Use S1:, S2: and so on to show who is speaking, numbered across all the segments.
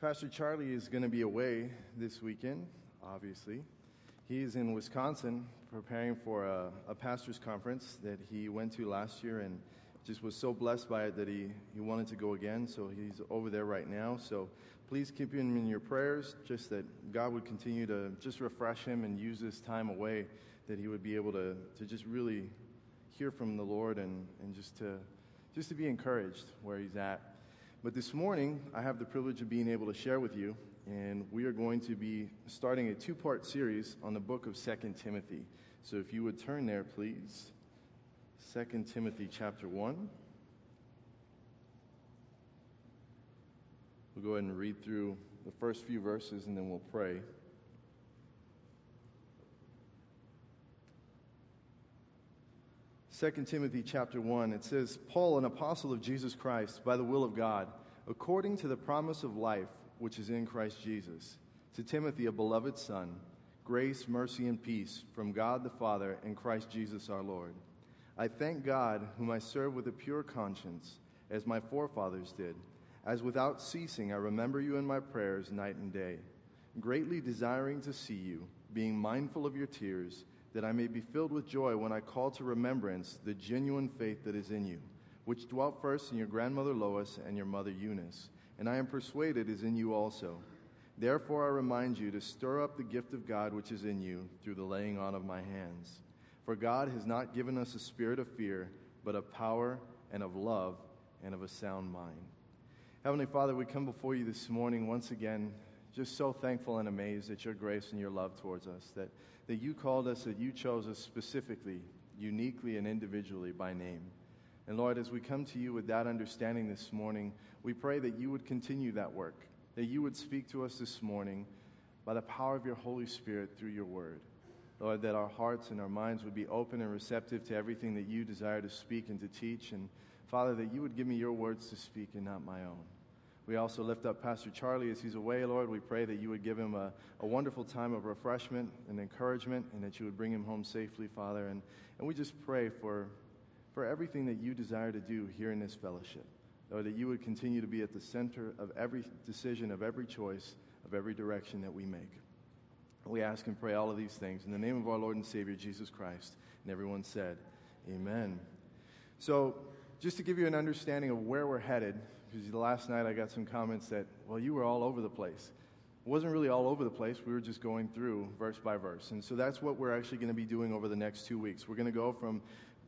S1: Pastor Charlie is going to be away this weekend, obviously. He is in Wisconsin preparing for a, a, pastor's conference that he went to last year and just was so blessed by it that he, he wanted to go again. So he's over there right now. So please keep him in your prayers, just that God would continue to just refresh him and use this time away, that he would be able to, to just really hear from the Lord and, and just, to, just to be encouraged where he's at. But this morning, I have the privilege of being able to share with you, and we are going to be starting a two part series on the book of Second Timothy. So if you would turn there, please. Second Timothy chapter 1. We'll go ahead and read through the first few verses and then we'll pray. 2 Timothy chapter 1, it says, Paul, an apostle of Jesus Christ, by the will of God, according to the promise of life which is in Christ Jesus, to Timothy, a beloved son, grace, mercy, and peace from God the Father and Christ Jesus our Lord. I thank God, whom I serve with a pure conscience, as my forefathers did, as without ceasing I remember you in my prayers night and day, greatly desiring to see you, being mindful of your tears that I may be filled with joy when I call to remembrance the genuine faith that is in you, which dwelt first in your grandmother Lois and your mother Eunice, and I am persuaded is in you also. Therefore, I remind you to stir up the gift of God which is in you through the laying on of my hands. For God has not given us a spirit of fear, but of power and of love and of a sound mind. Heavenly Father, we come before you this morning once again, just so thankful and amazed at your grace and your love towards us, that that you called us, that you chose us specifically, uniquely, and individually by name. And Lord, as we come to you with that understanding this morning, we pray that you would continue that work, that you would speak to us this morning by the power of your Holy Spirit through your word. Lord, that our hearts and our minds would be open and receptive to everything that you desire to speak and to teach. And Father, that you would give me your words to speak and not my own. We also lift up Pastor Charlie as he's away, Lord. We pray that you would give him a, a wonderful time of refreshment and encouragement and that you would bring him home safely, Father. And, and we just pray for, for everything that you desire to do here in this fellowship. Lord, that you would continue to be at the center of every decision, of every choice, of every direction that we make. We ask and pray all of these things in the name of our Lord and Savior, Jesus Christ. And everyone said, Amen. So, just to give you an understanding of where we're headed, because the last night I got some comments that, well, you were all over the place. It wasn't really all over the place. We were just going through verse by verse. And so that's what we're actually going to be doing over the next two weeks. We're going to go from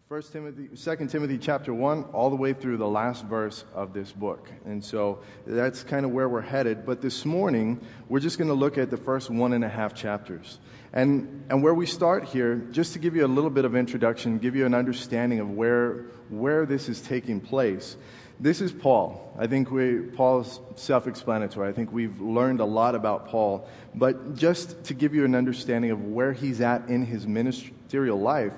S1: 1 Timothy, 2 Timothy chapter 1 all the way through the last verse of this book. And so that's kind of where we're headed. But this morning, we're just going to look at the first one and a half chapters. And, and where we start here, just to give you a little bit of introduction, give you an understanding of where, where this is taking place. This is Paul. I think we, Paul's self explanatory. I think we've learned a lot about Paul. But just to give you an understanding of where he's at in his ministerial life,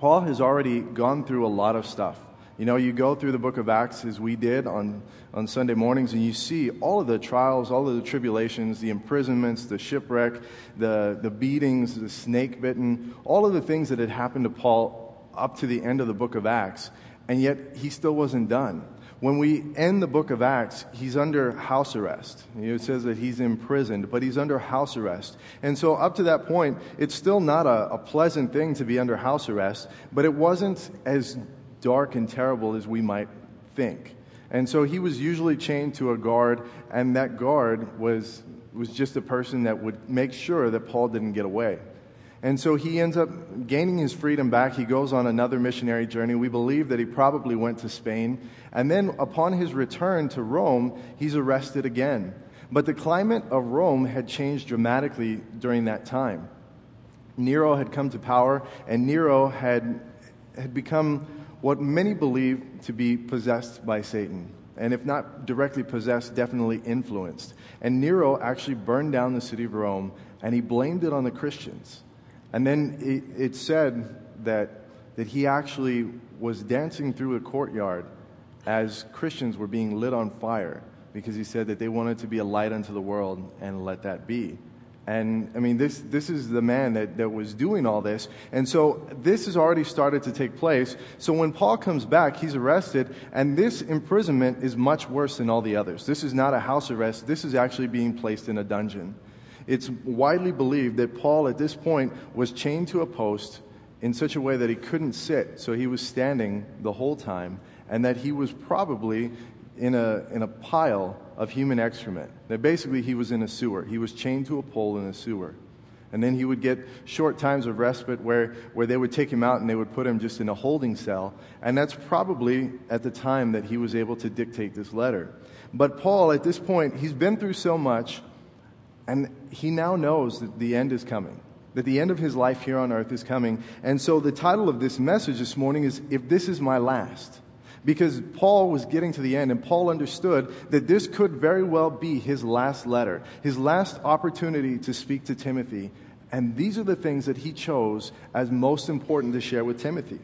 S1: Paul has already gone through a lot of stuff. You know, you go through the book of Acts as we did on, on Sunday mornings, and you see all of the trials, all of the tribulations, the imprisonments, the shipwreck, the, the beatings, the snake bitten, all of the things that had happened to Paul up to the end of the book of Acts and yet he still wasn't done. When we end the book of Acts, he's under house arrest. It says that he's imprisoned, but he's under house arrest. And so, up to that point, it's still not a, a pleasant thing to be under house arrest, but it wasn't as dark and terrible as we might think. And so, he was usually chained to a guard, and that guard was, was just a person that would make sure that Paul didn't get away. And so he ends up gaining his freedom back. He goes on another missionary journey. We believe that he probably went to Spain. And then upon his return to Rome, he's arrested again. But the climate of Rome had changed dramatically during that time. Nero had come to power, and Nero had, had become what many believe to be possessed by Satan. And if not directly possessed, definitely influenced. And Nero actually burned down the city of Rome, and he blamed it on the Christians. And then it, it said that, that he actually was dancing through a courtyard as Christians were being lit on fire because he said that they wanted to be a light unto the world and let that be. And I mean, this, this is the man that, that was doing all this. And so this has already started to take place. So when Paul comes back, he's arrested, and this imprisonment is much worse than all the others. This is not a house arrest, this is actually being placed in a dungeon. It's widely believed that Paul, at this point, was chained to a post in such a way that he couldn't sit, so he was standing the whole time, and that he was probably in a, in a pile of human excrement. That basically he was in a sewer. He was chained to a pole in a sewer. And then he would get short times of respite where, where they would take him out and they would put him just in a holding cell. And that's probably at the time that he was able to dictate this letter. But Paul, at this point, he's been through so much, and he now knows that the end is coming, that the end of his life here on earth is coming. And so the title of this message this morning is If This Is My Last because Paul was getting to the end and Paul understood that this could very well be his last letter, his last opportunity to speak to Timothy. And these are the things that he chose as most important to share with Timothy.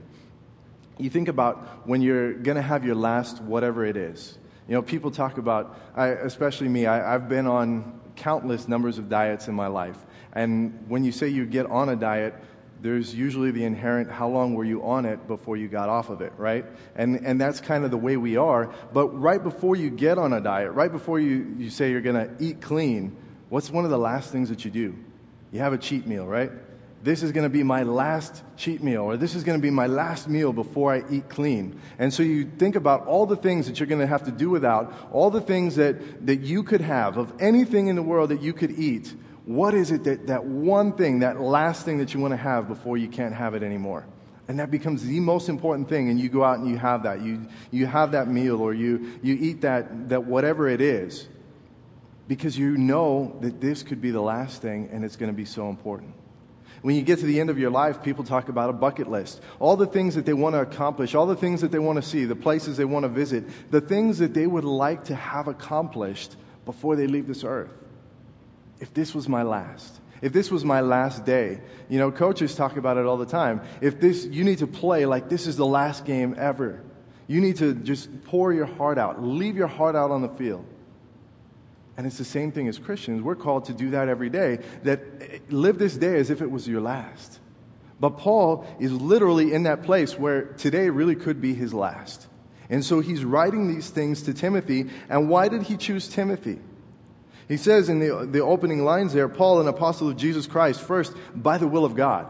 S1: You think about when you're going to have your last whatever it is. You know, people talk about, I, especially me, I, I've been on countless numbers of diets in my life. And when you say you get on a diet, there's usually the inherent how long were you on it before you got off of it, right? And, and that's kind of the way we are. But right before you get on a diet, right before you, you say you're going to eat clean, what's one of the last things that you do? You have a cheat meal, right? This is going to be my last cheat meal, or this is going to be my last meal before I eat clean. And so you think about all the things that you're going to have to do without, all the things that, that you could have, of anything in the world that you could eat what is it that, that one thing, that last thing that you want to have before you can't have it anymore? And that becomes the most important thing, and you go out and you have that. You, you have that meal, or you, you eat that, that whatever it is, because you know that this could be the last thing, and it's going to be so important. When you get to the end of your life, people talk about a bucket list. All the things that they want to accomplish, all the things that they want to see, the places they want to visit, the things that they would like to have accomplished before they leave this earth if this was my last, if this was my last day, you know, coaches talk about it all the time. If this, you need to play like this is the last game ever. You need to just pour your heart out, leave your heart out on the field. And it's the same thing as Christians. We're called to do that every day, that live this day as if it was your last. But Paul is literally in that place where today really could be his last. And so he's writing these things to Timothy. And why did he choose Timothy? He says in the, the opening lines there, Paul, an apostle of Jesus Christ, first, by the will of God.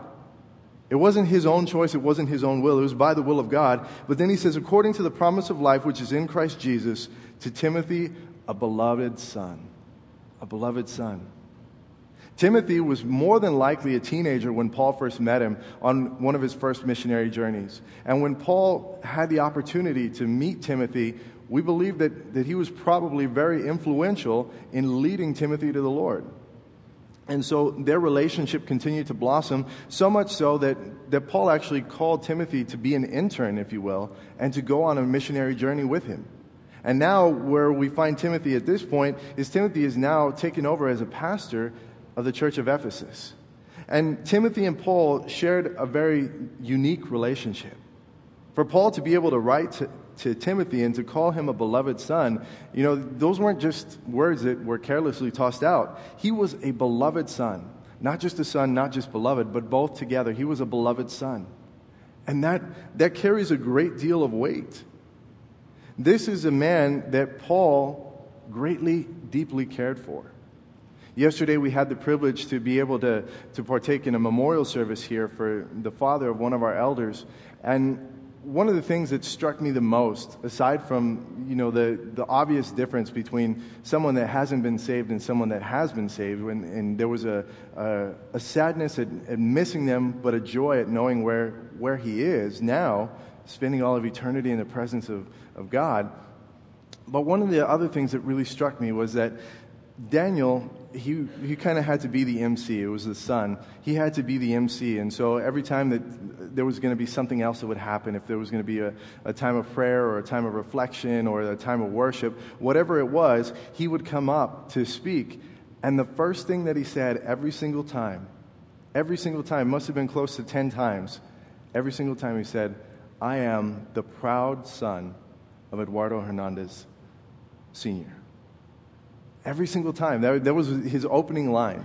S1: It wasn't his own choice, it wasn't his own will, it was by the will of God. But then he says, according to the promise of life which is in Christ Jesus, to Timothy, a beloved son. A beloved son. Timothy was more than likely a teenager when Paul first met him on one of his first missionary journeys. And when Paul had the opportunity to meet Timothy, we believe that, that he was probably very influential in leading Timothy to the Lord. And so their relationship continued to blossom, so much so that, that Paul actually called Timothy to be an intern, if you will, and to go on a missionary journey with him. And now, where we find Timothy at this point, is Timothy is now taken over as a pastor of the church of Ephesus. And Timothy and Paul shared a very unique relationship. For Paul to be able to write to, to Timothy and to call him a beloved son, you know, those weren't just words that were carelessly tossed out. He was a beloved son. Not just a son, not just beloved, but both together. He was a beloved son. And that, that carries a great deal of weight. This is a man that Paul greatly, deeply cared for. Yesterday, we had the privilege to be able to, to partake in a memorial service here for the father of one of our elders. And one of the things that struck me the most, aside from you know the, the obvious difference between someone that hasn't been saved and someone that has been saved, when, and there was a, a, a sadness at, at, missing them, but a joy at knowing where, where he is now, spending all of eternity in the presence of, of God. But one of the other things that really struck me was that Daniel he, he kind of had to be the MC. It was the son. He had to be the MC. And so every time that there was going to be something else that would happen, if there was going to be a, a time of prayer or a time of reflection or a time of worship, whatever it was, he would come up to speak. And the first thing that he said every single time, every single time, must have been close to 10 times, every single time he said, I am the proud son of Eduardo Hernandez Sr. Every single time. That, that was his opening line.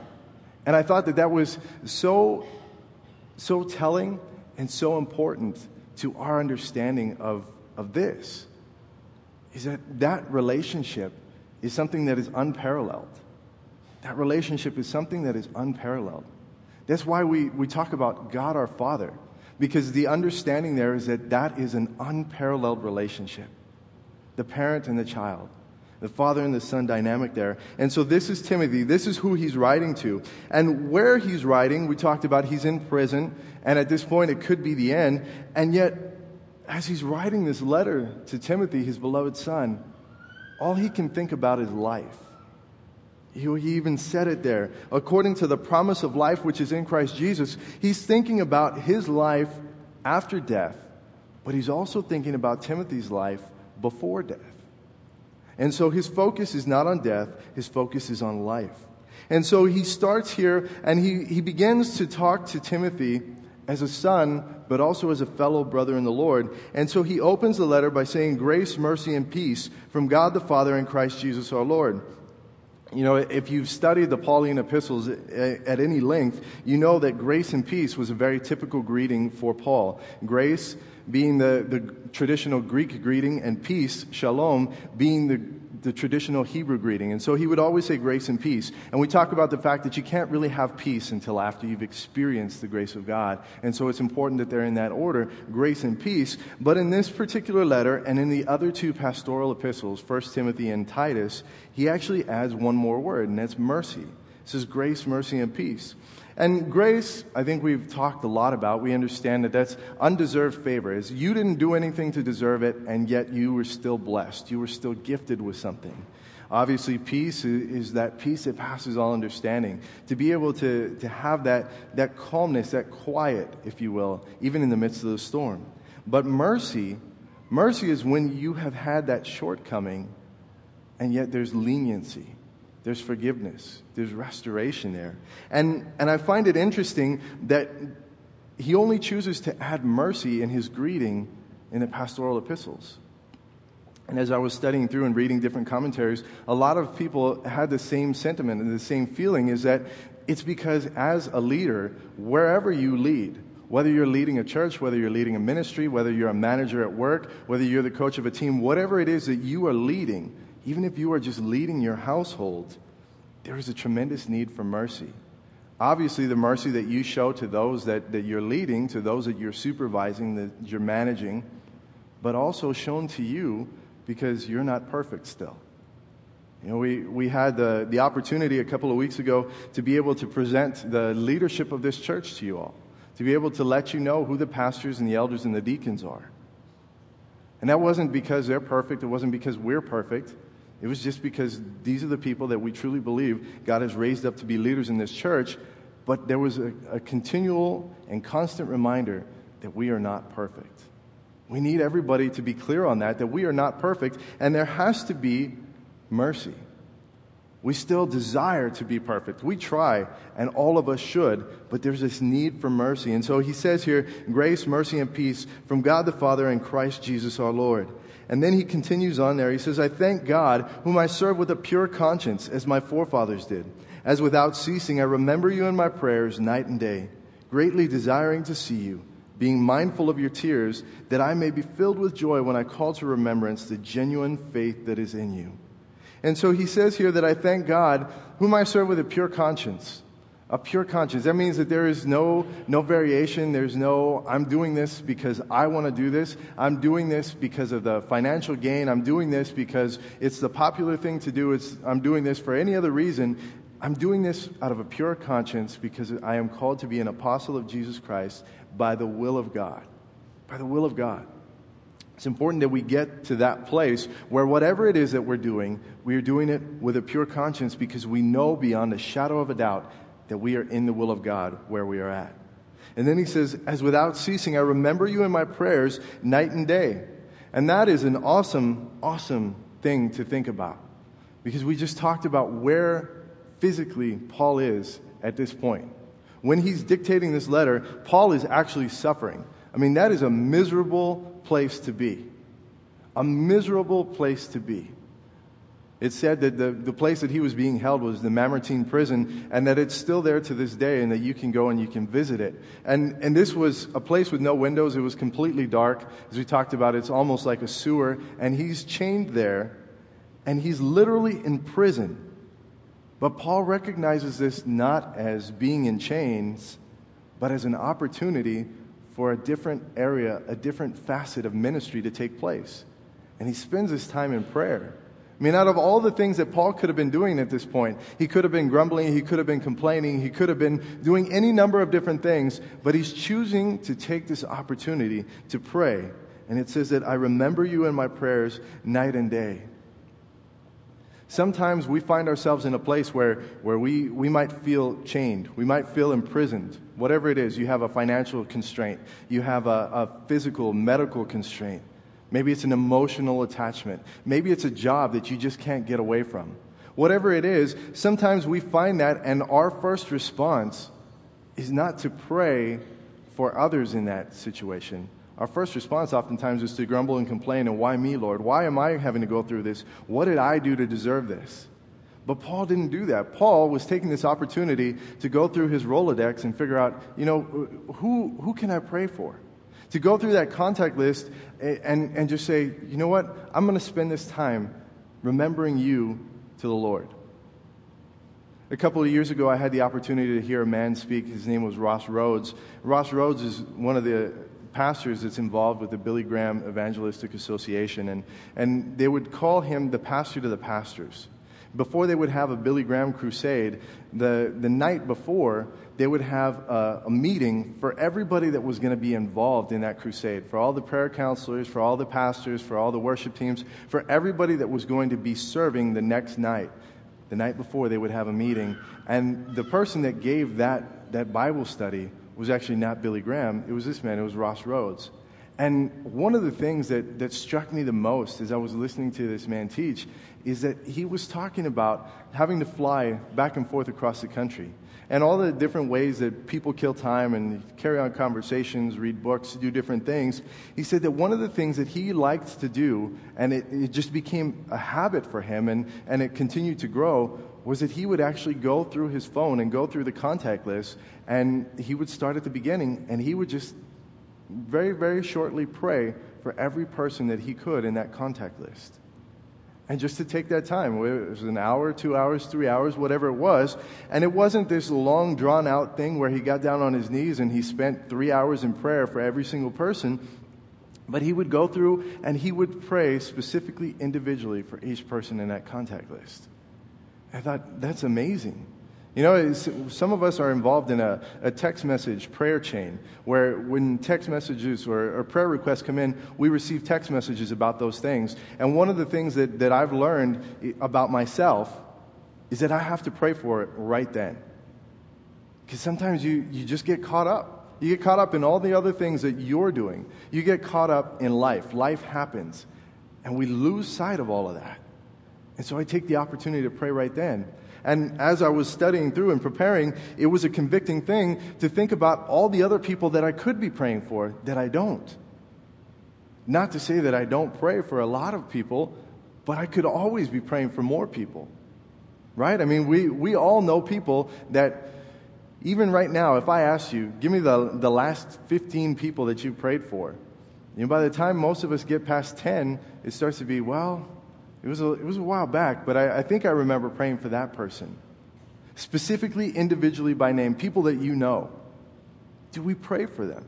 S1: And I thought that that was so, so telling and so important to our understanding of, of this is that that relationship is something that is unparalleled. That relationship is something that is unparalleled. That's why we, we talk about God our Father, because the understanding there is that that is an unparalleled relationship the parent and the child, the father and the son dynamic there. And so this is Timothy. This is who he's writing to. And where he's writing, we talked about he's in prison, and at this point it could be the end. And yet, as he's writing this letter to Timothy, his beloved son, all he can think about is life. He, even said it there. According to the promise of life which is in Christ Jesus, he's thinking about his life after death, but he's also thinking about Timothy's life before death. And so his focus is not on death, his focus is on life. And so he starts here and he, he begins to talk to Timothy as a son, but also as a fellow brother in the Lord. And so he opens the letter by saying, Grace, mercy, and peace from God the Father and Christ Jesus our Lord. You know, if you've studied the Pauline epistles at any length, you know that grace and peace was a very typical greeting for Paul. Grace being the, the traditional Greek greeting, and peace, shalom, being the, the traditional Hebrew greeting. And so he would always say grace and peace. And we talk about the fact that you can't really have peace until after you've experienced the grace of God. And so it's important that they're in that order, grace and peace. But in this particular letter and in the other two pastoral epistles, 1 Timothy and Titus, he actually adds one more word, and that's mercy. It says grace, mercy, and peace. And grace, I think we've talked a lot about. We understand that that's undeserved favor. Is you didn't do anything to deserve it, and yet you were still blessed. You were still gifted with something. Obviously, peace is that peace that passes all understanding. To be able to, to have that, that calmness, that quiet, if you will, even in the midst of the storm. But mercy, mercy is when you have had that shortcoming, and yet there's leniency there's forgiveness, there's restoration there. And, and I find it interesting that he only chooses to add mercy in his greeting in the pastoral epistles. And as I was studying through and reading different commentaries, a lot of people had the same sentiment and the same feeling is that it's because as a leader, wherever you lead, whether you're leading a church, whether you're leading a ministry, whether you're a manager at work, whether you're the coach of a team, whatever it is that you are leading, even if you are just leading your household, there is a tremendous need for mercy. Obviously, the mercy that you show to those that, that you're leading, to those that you're supervising, that you're managing, but also shown to you because you're not perfect still. You know, we, we had the, the opportunity a couple of weeks ago to be able to present the leadership of this church to you all, to be able to let you know who the pastors and the elders and the deacons are. And that wasn't because they're perfect, it wasn't because we're perfect. It was just because these are the people that we truly believe God has raised up to be leaders in this church. But there was a, a continual and constant reminder that we are not perfect. We need everybody to be clear on that, that we are not perfect, and there has to be mercy. We still desire to be perfect. We try, and all of us should, but there's this need for mercy. And so he says here grace, mercy, and peace from God the Father and Christ Jesus our Lord. And then he continues on there. He says, I thank God, whom I serve with a pure conscience, as my forefathers did. As without ceasing I remember you in my prayers night and day, greatly desiring to see you, being mindful of your tears, that I may be filled with joy when I call to remembrance the genuine faith that is in you. And so he says here that I thank God, whom I serve with a pure conscience a pure conscience. That means that there is no, no variation. There's no, I'm doing this because I want to do this. I'm doing this because of the financial gain. I'm doing this because it's the popular thing to do. It's, I'm doing this for any other reason. I'm doing this out of a pure conscience because I am called to be an apostle of Jesus Christ by the will of God. By the will of God. It's important that we get to that place where whatever it is that we're doing, we are doing it with a pure conscience because we know beyond a shadow of a doubt that we are in the will of God where we are at. And then he says, As without ceasing, I remember you in my prayers night and day. And that is an awesome, awesome thing to think about. Because we just talked about where physically Paul is at this point. When he's dictating this letter, Paul is actually suffering. I mean, that is a miserable place to be. A miserable place to be. It said that the, the place that he was being held was the Mamertine prison, and that it's still there to this day, and that you can go and you can visit it. And, and this was a place with no windows. It was completely dark. As we talked about, it's almost like a sewer, and he's chained there, and he's literally in prison. But Paul recognizes this not as being in chains, but as an opportunity for a different area, a different facet of ministry to take place. And he spends his time in prayer. I mean, out of all the things that Paul could have been doing at this point, he could have been grumbling, he could have been complaining, he could have been doing any number of different things, but he's choosing to take this opportunity to pray. And it says that I remember you in my prayers night and day. Sometimes we find ourselves in a place where, where we, we might feel chained. We might feel imprisoned. Whatever it is, you have a financial constraint, you have a, a physical, medical constraint. Maybe it's an emotional attachment. Maybe it's a job that you just can't get away from. Whatever it is, sometimes we find that, and our first response is not to pray for others in that situation. Our first response oftentimes is to grumble and complain, and why me, Lord? Why am I having to go through this? What did I do to deserve this? But Paul didn't do that. Paul was taking this opportunity to go through his Rolodex and figure out, you know, who, who can I pray for? To go through that contact list and, and just say, you know what? I'm going to spend this time remembering you to the Lord. A couple of years ago, I had the opportunity to hear a man speak. His name was Ross Rhoads. Ross Rhoads is one of the pastors that's involved with the Billy Graham Evangelistic Association, and, and they would call him the pastor to the pastors. Before they would have a Billy Graham crusade, the, the night before, they would have a, a meeting for everybody that was going to be involved in that crusade for all the prayer counselors, for all the pastors, for all the worship teams, for everybody that was going to be serving the next night. The night before, they would have a meeting. And the person that gave that, that Bible study was actually not Billy Graham, it was this man, it was Ross Rhoads. And one of the things that, that struck me the most as I was listening to this man teach is that he was talking about having to fly back and forth across the country and all the different ways that people kill time and carry on conversations, read books, do different things. He said that one of the things that he liked to do, and it, it just became a habit for him and, and it continued to grow, was that he would actually go through his phone and go through the contact list and he would start at the beginning and he would just very, very shortly pray for every person that he could in that contact list and just to take that time. It was an hour, two hours, three hours, whatever it was. And it wasn't this long, drawn out thing where he got down on his knees and he spent three hours in prayer for every single person. But he would go through and he would pray specifically, individually for each person in that contact list. I thought, that's amazing. You know, some of us are involved in a, a, text message prayer chain where when text messages or, or, prayer requests come in, we receive text messages about those things. And one of the things that, that I've learned about myself is that I have to pray for it right then. Because sometimes you, you just get caught up. You get caught up in all the other things that you're doing. You get caught up in life. Life happens. And we lose sight of all of that. And so I take the opportunity to pray right then. And as I was studying through and preparing, it was a convicting thing to think about all the other people that I could be praying for that I don't. Not to say that I don't pray for a lot of people, but I could always be praying for more people. Right? I mean, we, we all know people that, even right now, if I ask you, give me the, the last 15 people that you prayed for, you know, by the time most of us get past 10, it starts to be, well, it was a, it was a while back, but I, I think I remember praying for that person. Specifically, individually by name, people that you know. Do we pray for them?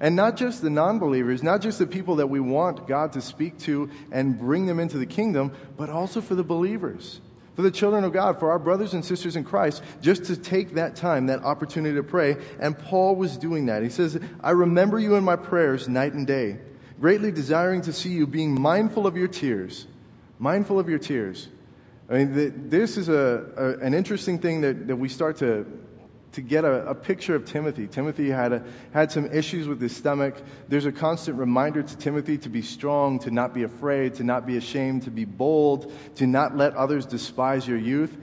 S1: And not just the non believers, not just the people that we want God to speak to and bring them into the kingdom, but also for the believers, for the children of God, for our brothers and sisters in Christ, just to take that time, that opportunity to pray. And Paul was doing that. He says, I remember you in my prayers night and day, greatly desiring to see you, being mindful of your tears mindful of your tears. I mean, the, this is a, a, an interesting thing that, that we start to, to get a, a picture of Timothy. Timothy had, a, had some issues with his stomach. There's a constant reminder to Timothy to be strong, to not be afraid, to not be ashamed, to be bold, to not let others despise your youth.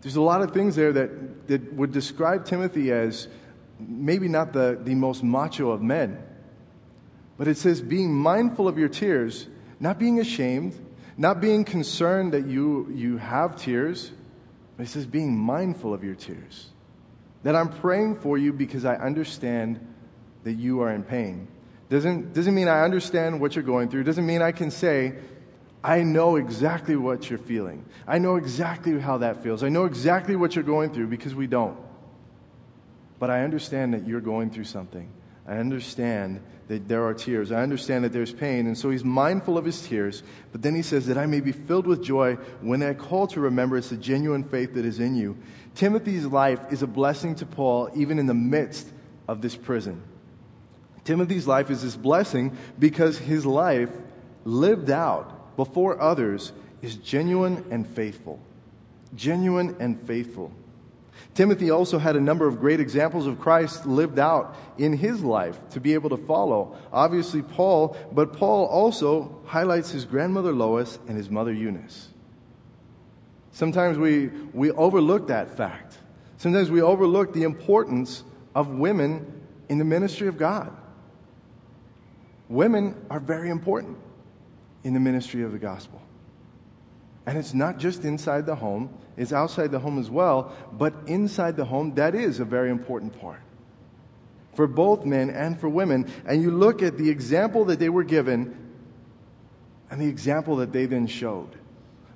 S1: There's a lot of things there that, that would describe Timothy as maybe not the, the most macho of men. But it says, being mindful of your tears, not being ashamed, Not being concerned that you, you have tears, but he says being mindful of your tears. That I'm praying for you because I understand that you are in pain. Doesn't, doesn't mean I understand what you're going through. Doesn't mean I can say, I know exactly what you're feeling. I know exactly how that feels. I know exactly what you're going through because we don't. But I understand that you're going through something. I understand that there are tears. I understand that there's pain. And so he's mindful of his tears. But then he says that I may be filled with joy when I call to remembrance the genuine faith that is in you. Timothy's life is a blessing to Paul, even in the midst of this prison. Timothy's life is this blessing because his life lived out before others is genuine and faithful. Genuine and faithful. Timothy also had a number of great examples of Christ lived out in his life to be able to follow. Obviously, Paul, but Paul also highlights his grandmother Lois and his mother Eunice. Sometimes we, we overlook that fact. Sometimes we overlook the importance of women in the ministry of God. Women are very important in the ministry of the gospel. And it's not just inside the home, it's outside the home as well, but inside the home, that is a very important part for both men and for women. And you look at the example that they were given and the example that they then showed.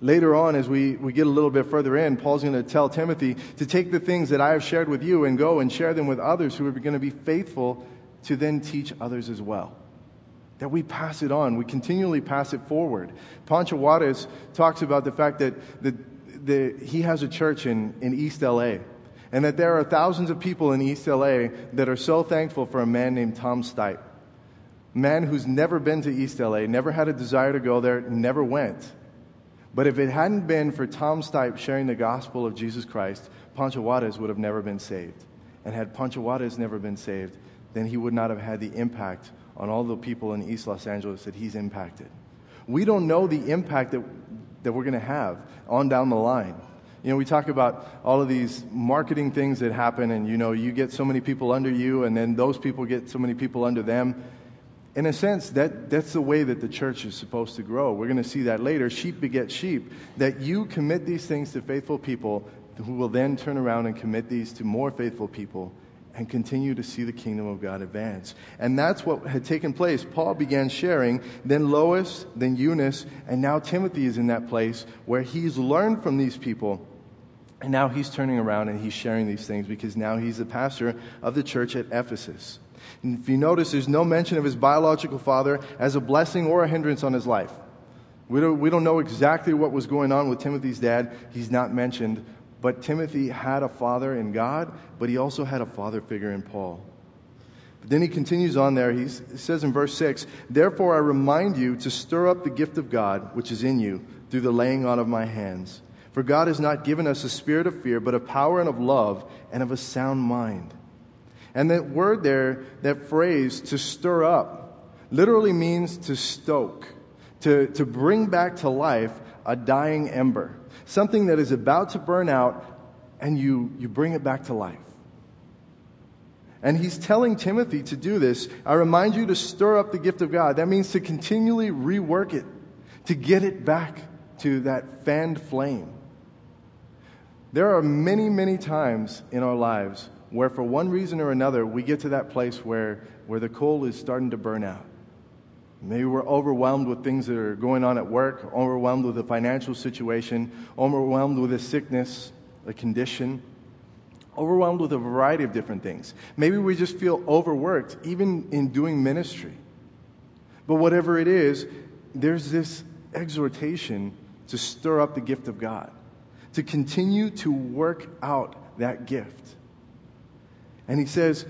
S1: Later on, as we, we get a little bit further in, Paul's going to tell Timothy to take the things that I have shared with you and go and share them with others who are going to be faithful to then teach others as well that we pass it on. We continually pass it forward. Pancho Juarez talks about the fact that the, he has a church in, in East LA, and that there are thousands of people in East LA that are so thankful for a man named Tom Stipe. Man who's never been to East LA, never had a desire to go there, never went. But if it hadn't been for Tom Stipe sharing the gospel of Jesus Christ, Pancho would have never been saved. And had Pancho never been saved, then he would not have had the impact on all the people in East Los Angeles that he's impacted. We don't know the impact that, that we're going to have on down the line. You know, we talk about all of these marketing things that happen, and you know, you get so many people under you, and then those people get so many people under them. In a sense, that, that's the way that the church is supposed to grow. We're going to see that later. Sheep beget sheep. That you commit these things to faithful people who will then turn around and commit these to more faithful people and continue to see the kingdom of God advance. And that's what had taken place. Paul began sharing, then Lois, then Eunice, and now Timothy is in that place where he's learned from these people. And now he's turning around and he's sharing these things because now he's the pastor of the church at Ephesus. And if you notice, there's no mention of his biological father as a blessing or a hindrance on his life. We don't, we don't know exactly what was going on with Timothy's dad. He's not mentioned, but Timothy had a father in God, but he also had a father figure in Paul. But then he continues on there. he says in verse 6 Therefore I remind you to stir up the gift of God which is in you through the laying on of my hands. For God has not given us a spirit of fear, but of power and of love and of a sound mind. And that word there, that phrase, to stir up, literally means to stoke, to, to bring back to life a dying ember something that is about to burn out, and you, you bring it back to life. And he's telling Timothy to do this. I remind you to stir up the gift of God. That means to continually rework it, to get it back to that fanned flame. There are many, many times in our lives where, for one reason or another, we get to that place where, where the coal is starting to burn out. Maybe we're overwhelmed with things that are going on at work, overwhelmed with a financial situation, overwhelmed with a sickness, a condition, overwhelmed with a variety of different things. Maybe we just feel overworked, even in doing ministry. But whatever it is, there's this exhortation to stir up the gift of God, to continue to work out that gift. And he says,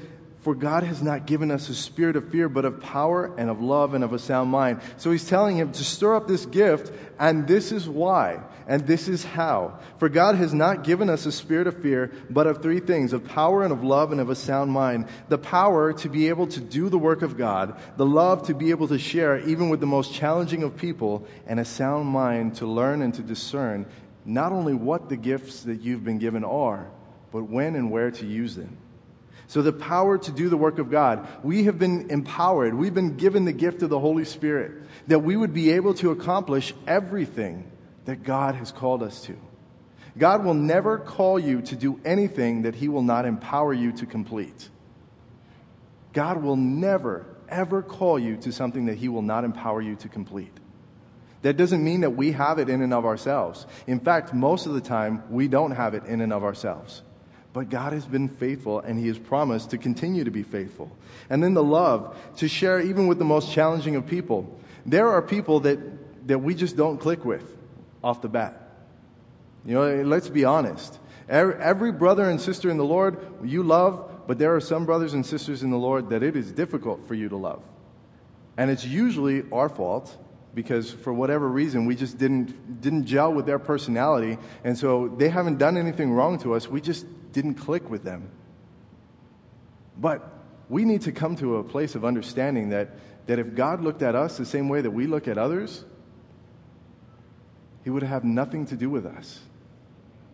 S1: for God has not given us a spirit of fear, but of power and of love and of a sound mind. So he's telling him to stir up this gift, and this is why, and this is how. For God has not given us a spirit of fear, but of three things of power and of love and of a sound mind. The power to be able to do the work of God, the love to be able to share even with the most challenging of people, and a sound mind to learn and to discern not only what the gifts that you've been given are, but when and where to use them. So, the power to do the work of God, we have been empowered, we've been given the gift of the Holy Spirit, that we would be able to accomplish everything that God has called us to. God will never call you to do anything that He will not empower you to complete. God will never, ever call you to something that He will not empower you to complete. That doesn't mean that we have it in and of ourselves. In fact, most of the time, we don't have it in and of ourselves. But God has been faithful and He has promised to continue to be faithful. And then the love to share even with the most challenging of people. There are people that, that we just don't click with off the bat. You know, let's be honest. Every, every brother and sister in the Lord you love, but there are some brothers and sisters in the Lord that it is difficult for you to love. And it's usually our fault because for whatever reason we just didn't didn't gel with their personality and so they haven't done anything wrong to us we just didn't click with them but we need to come to a place of understanding that that if god looked at us the same way that we look at others he would have nothing to do with us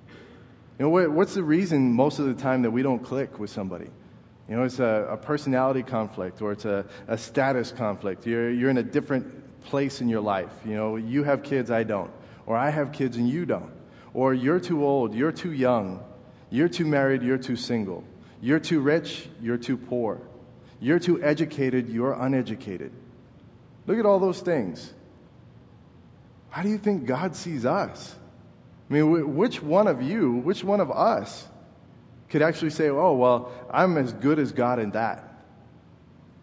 S1: you know what, what's the reason most of the time that we don't click with somebody you know, it's a, a personality conflict or it's a, a status conflict. You're, you're in a different place in your life. You know, you have kids, I don't. Or I have kids and you don't. Or you're too old, you're too young. You're too married, you're too single. You're too rich, you're too poor. You're too educated, you're uneducated. Look at all those things. How do you think God sees us? I mean, which one of you, which one of us could actually say, oh, well, I'm as good as God in that?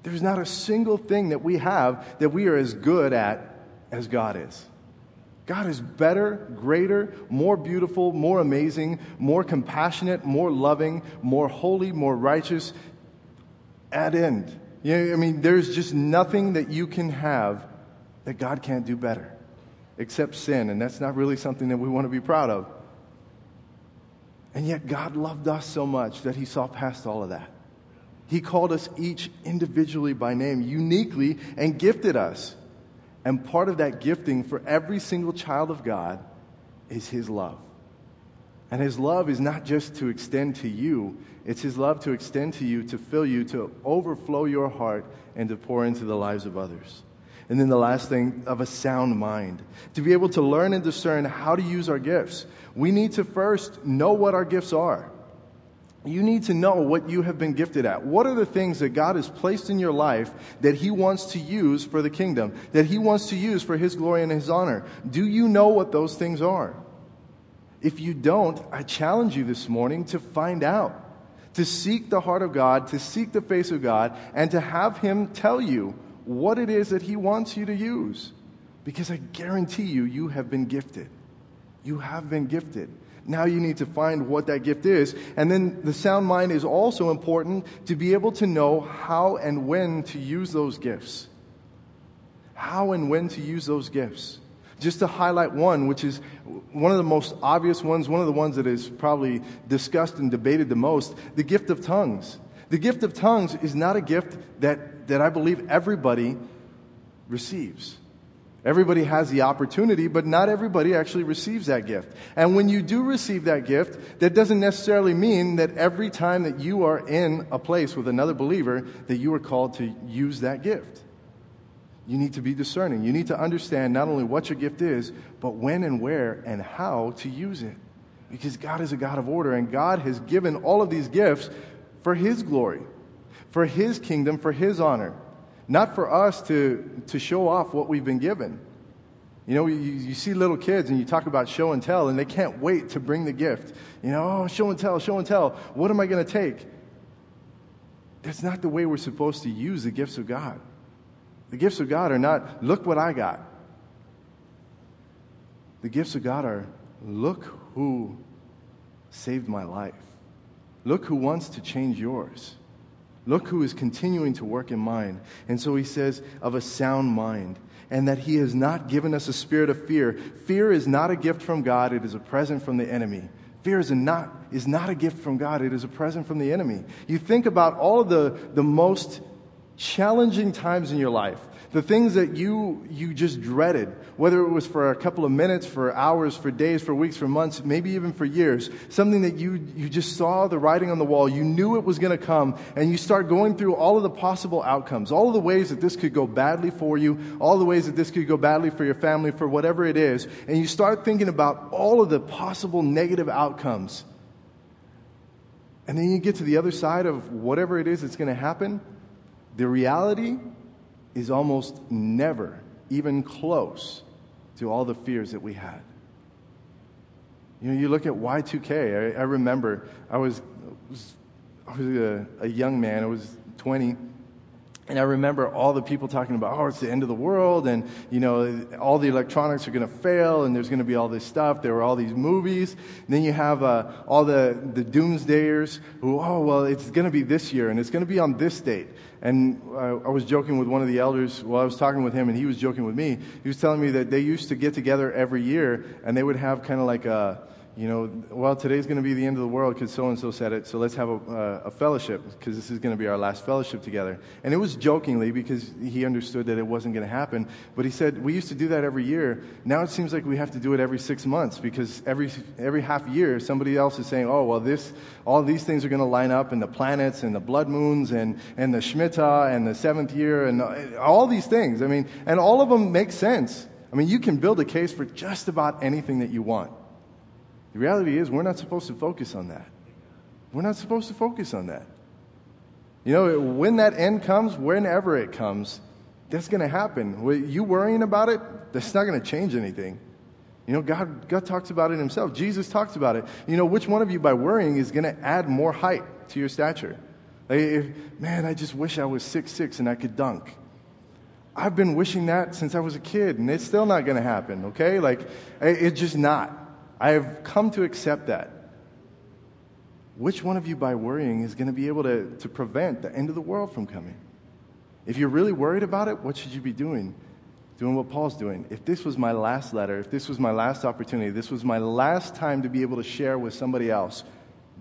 S1: There's not a single thing that we have that we are as good at as God is. God is better, greater, more beautiful, more amazing, more compassionate, more loving, more holy, more righteous. At end. You know, I mean, there's just nothing that you can have that God can't do better except sin, and that's not really something that we want to be proud of. And yet, God loved us so much that He saw past all of that. He called us each individually by name, uniquely, and gifted us. And part of that gifting for every single child of God is His love. And His love is not just to extend to you, it's His love to extend to you, to fill you, to overflow your heart, and to pour into the lives of others. And then the last thing of a sound mind. To be able to learn and discern how to use our gifts, we need to first know what our gifts are you need to know what you have been gifted at. What are the things that God has placed in your life that He wants to use for the kingdom, that He wants to use for His glory and His honor? Do you know what those things are? If you don't, I challenge you this morning to find out, to seek the heart of God, to seek the face of God, and to have Him tell you what it is that He wants you to use. Because I guarantee you, you have been gifted. You have been gifted. Now you need to find what that gift is. And then the sound mind is also important to be able to know how and when to use those gifts. How and when to use those gifts. Just to highlight one, which is one of the most obvious ones, one of the ones that is probably discussed and debated the most the gift of tongues. The gift of tongues is not a gift that, that I believe everybody receives. Everybody has the opportunity, but not everybody actually receives that gift. And when you do receive that gift, that doesn't necessarily mean that every time that you are in a place with another believer, that you are called to use that gift. You need to be discerning. You need to understand not only what your gift is, but when and where and how to use it. Because God is a God of order, and God has given all of these gifts for His glory, for His kingdom, for His honor not for us to, to show off what we've been given. You know, you, you see little kids and you talk about show and tell, and they can't wait to bring the gift. You know, oh, show and tell, show and tell. What am I going to take? That's not the way we're supposed to use the gifts of God. The gifts of God are not, look what I got. The gifts of God are, look who saved my life. Look who wants to change yours. Look who is continuing to work in mine. And so he says, of a sound mind, and that he has not given us a spirit of fear. Fear is not a gift from God, it is a present from the enemy. Fear is not, is not a gift from God, it is a present from the enemy. You think about all of the, the most challenging times in your life, The things that you, you just dreaded, whether it was for a couple of minutes, for hours, for days, for weeks, for months, maybe even for years, something that you, you just saw the writing on the wall, you knew it was going to come, and you start going through all of the possible outcomes, all of the ways that this could go badly for you, all the ways that this could go badly for your family, for whatever it is, and you start thinking about all of the possible negative outcomes. And then you get to the other side of whatever it is that's going to happen. The reality is almost never even close to all the fears that we had. You know, you look at Y2K. I, I remember I was, was, I was a, a young man, I was 20, and I remember all the people talking about, oh, it's the end of the world, and you know, all the electronics are going to fail, and there's going to be all this stuff. There were all these movies. And then you have uh, all the the doomsdayers who, oh, well, it's going to be this year, and it's going to be on this date. And uh, I was joking with one of the elders while I was talking with him, and he was joking with me. He was telling me that they used to get together every year, and they would have kind of like a you know, well, today's going to be the end of the world because so and so said it, so let's have a, uh, a fellowship because this is going to be our last fellowship together. And it was jokingly because he understood that it wasn't going to happen. But he said, we used to do that every year. Now it seems like we have to do it every six months because every, every half year somebody else is saying, oh, well, this, all these things are going to line up and the planets and the blood moons and, and the Shemitah and the seventh year and all these things. I mean, and all of them make sense. I mean, you can build a case for just about anything that you want. The reality is, we're not supposed to focus on that. We're not supposed to focus on that. You know, when that end comes, whenever it comes, that's going to happen. You worrying about it, that's not going to change anything. You know, God, God talks about it himself. Jesus talks about it. You know, which one of you, by worrying, is going to add more height to your stature? Like if, man, I just wish I was six six and I could dunk. I've been wishing that since I was a kid, and it's still not going to happen, okay? Like, it's just not. I have come to accept that. Which one of you, by worrying, is going to be able to, to prevent the end of the world from coming? If you're really worried about it, what should you be doing? Doing what Paul's doing. If this was my last letter, if this was my last opportunity, this was my last time to be able to share with somebody else,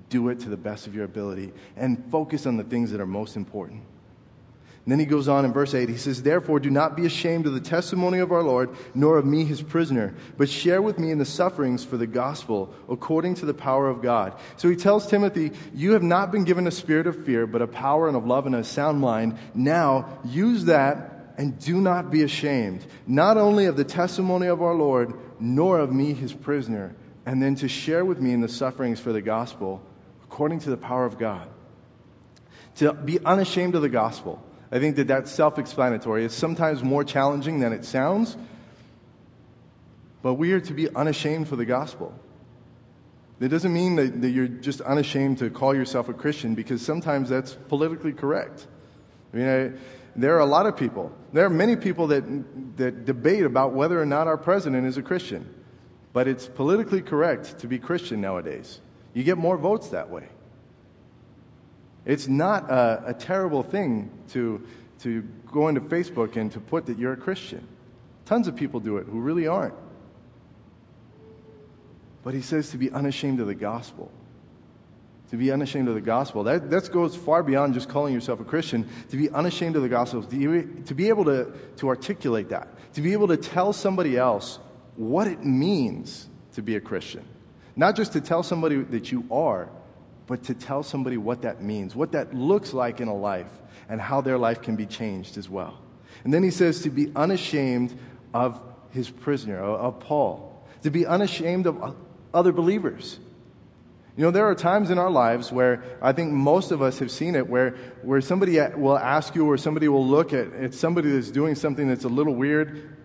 S1: do it to the best of your ability and focus on the things that are most important. And then he goes on in verse 8. He says, Therefore, do not be ashamed of the testimony of our Lord, nor of me, his prisoner, but share with me in the sufferings for the gospel, according to the power of God. So he tells Timothy, You have not been given a spirit of fear, but a power and of love and a sound mind. Now, use that and do not be ashamed, not only of the testimony of our Lord, nor of me, his prisoner, and then to share with me in the sufferings for the gospel, according to the power of God. To be unashamed of the gospel. I think that that's self explanatory. It's sometimes more challenging than it sounds, but we are to be unashamed for the gospel. It doesn't mean that, that you're just unashamed to call yourself a Christian because sometimes that's politically correct. I mean, I, there are a lot of people, there are many people that, that debate about whether or not our president is a Christian, but it's politically correct to be Christian nowadays. You get more votes that way. It's not a, a terrible thing to, to go into Facebook and to put that you're a Christian. Tons of people do it who really aren't. But he says to be unashamed of the gospel. To be unashamed of the gospel. That, that goes far beyond just calling yourself a Christian. To be unashamed of the gospel, to be, to be able to, to articulate that, to be able to tell somebody else what it means to be a Christian. Not just to tell somebody that you are, but to tell somebody what that means, what that looks like in a life, and how their life can be changed as well. And then he says to be unashamed of his prisoner, of Paul, to be unashamed of other believers. You know, there are times in our lives where I think most of us have seen it where, where somebody uh, will ask you or somebody will look at, at somebody that's doing something that's a little weird,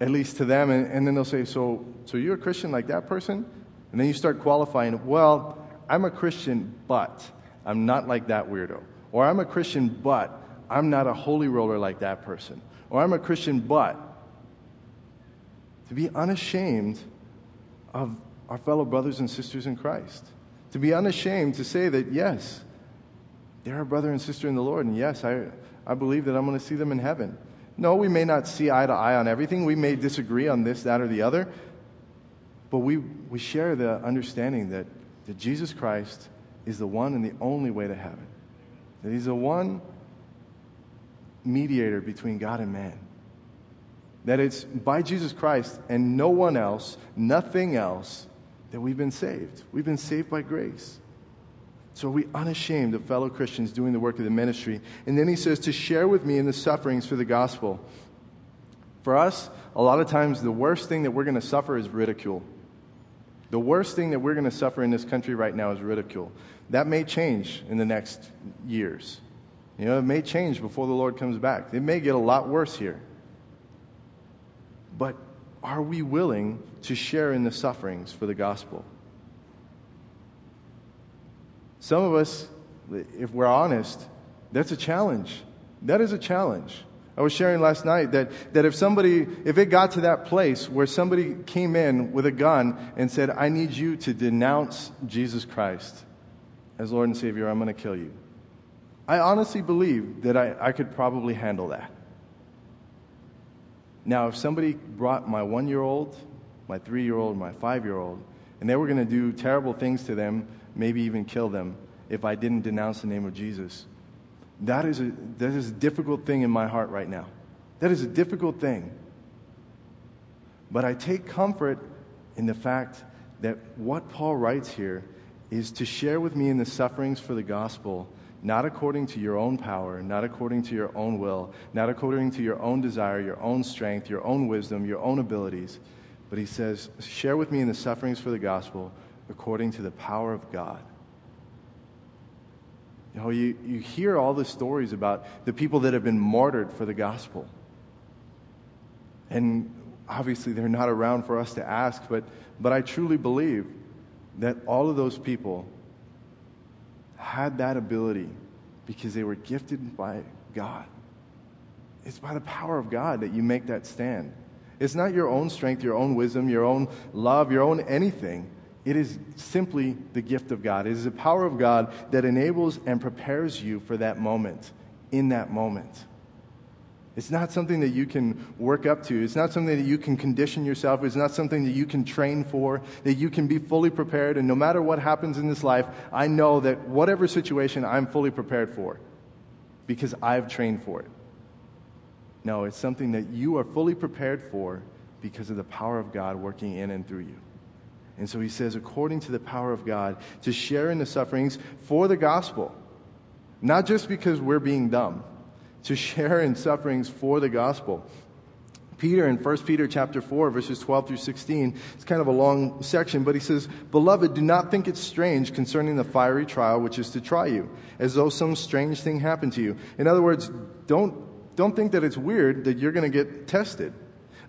S1: at least to them, and, and then they'll say, so, so you're a Christian like that person? And then you start qualifying, well, I'm a Christian, but I'm not like that weirdo. Or I'm a Christian, but I'm not a holy roller like that person. Or I'm a Christian, but to be unashamed of our fellow brothers and sisters in Christ. To be unashamed to say that, yes, they're a brother and sister in the Lord, and yes, I, I believe that I'm going to see them in heaven. No, we may not see eye to eye on everything. We may disagree on this, that, or the other. But we, we share the understanding that that Jesus Christ is the one and the only way to heaven. That He's the one mediator between God and man. That it's by Jesus Christ and no one else, nothing else, that we've been saved. We've been saved by grace. So are we unashamed of fellow Christians doing the work of the ministry? And then he says, to share with me in the sufferings for the gospel. For us, a lot of times the worst thing that we're going to suffer is ridicule. The worst thing that we're going to suffer in this country right now is ridicule. That may change in the next years. You know, it may change before the Lord comes back. It may get a lot worse here. But are we willing to share in the sufferings for the gospel? Some of us, if we're honest, that's a challenge. That is a challenge. I was sharing last night that, that if somebody, if it got to that place where somebody came in with a gun and said, I need you to denounce Jesus Christ as Lord and Savior, I'm going to kill you. I honestly believe that I, I could probably handle that. Now, if somebody brought my one year old, my three year old, my five year old, and they were going to do terrible things to them maybe even kill them if I didn't denounce the name of Jesus. That is a, that is a difficult thing in my heart right now. That is a difficult thing. But I take comfort in the fact that what Paul writes here is to share with me in the sufferings for the gospel, not according to your own power, not according to your own will, not according to your own desire, your own strength, your own wisdom, your own abilities. But he says, share with me in the sufferings for the gospel according to the power of God. You know, you, you hear all the stories about the people that have been martyred for the gospel. And obviously, they're not around for us to ask, but, but I truly believe that all of those people had that ability because they were gifted by God. It's by the power of God that you make that stand. It's not your own strength, your own wisdom, your own love, your own anything. It is simply the gift of God. It is the power of God that enables and prepares you for that moment, in that moment. It's not something that you can work up to. It's not something that you can condition yourself. It's not something that you can train for, that you can be fully prepared. And no matter what happens in this life, I know that whatever situation, I'm fully prepared for because I've trained for it. No, it's something that you are fully prepared for because of the power of God working in and through you. And so he says, according to the power of God, to share in the sufferings for the gospel. Not just because we're being dumb, to share in sufferings for the gospel. Peter in 1 Peter chapter 4 verses 12 through 16, it's kind of a long section, but he says, "Beloved, do not think it strange concerning the fiery trial which is to try you, as though some strange thing happened to you." In other words, don't don't think that it's weird that you're going to get tested.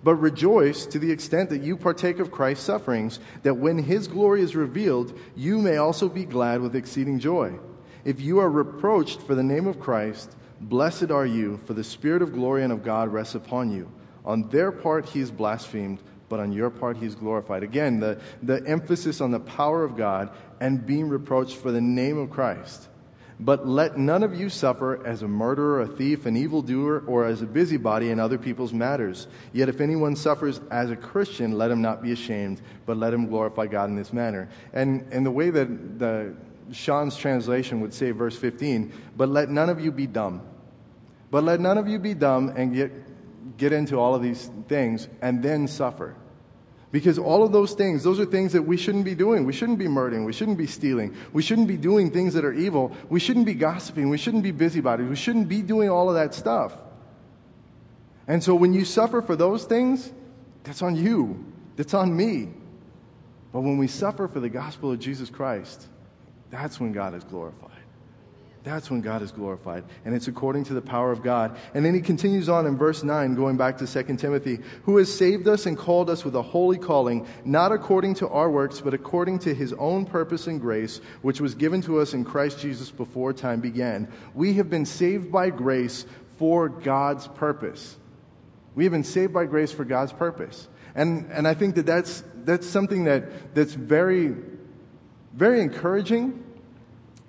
S1: But rejoice to the extent that you partake of Christ's sufferings, that when his glory is revealed, you may also be glad with exceeding joy. If you are reproached for the name of Christ, blessed are you, for the Spirit of glory and of God rests upon you. On their part he is blasphemed, but on your part he is glorified. Again, the, the emphasis on the power of God and being reproached for the name of Christ. But let none of you suffer as a murderer, a thief, an evildoer, or as a busybody in other people's matters. Yet if anyone suffers as a Christian, let him not be ashamed, but let him glorify God in this manner. And, and the way that the, Sean's translation would say, verse 15, but let none of you be dumb. But let none of you be dumb and get, get into all of these things and then suffer. Because all of those things, those are things that we shouldn't be doing. We shouldn't be murdering. We shouldn't be stealing. We shouldn't be doing things that are evil. We shouldn't be gossiping. We shouldn't be busybodies. We shouldn't be doing all of that stuff. And so when you suffer for those things, that's on you. That's on me. But when we suffer for the gospel of Jesus Christ, that's when God is glorified. That's when God is glorified. And it's according to the power of God. And then he continues on in verse 9, going back to 2 Timothy, who has saved us and called us with a holy calling, not according to our works, but according to his own purpose and grace, which was given to us in Christ Jesus before time began. We have been saved by grace for God's purpose. We have been saved by grace for God's purpose. And, and I think that that's, that's something that, that's very, very encouraging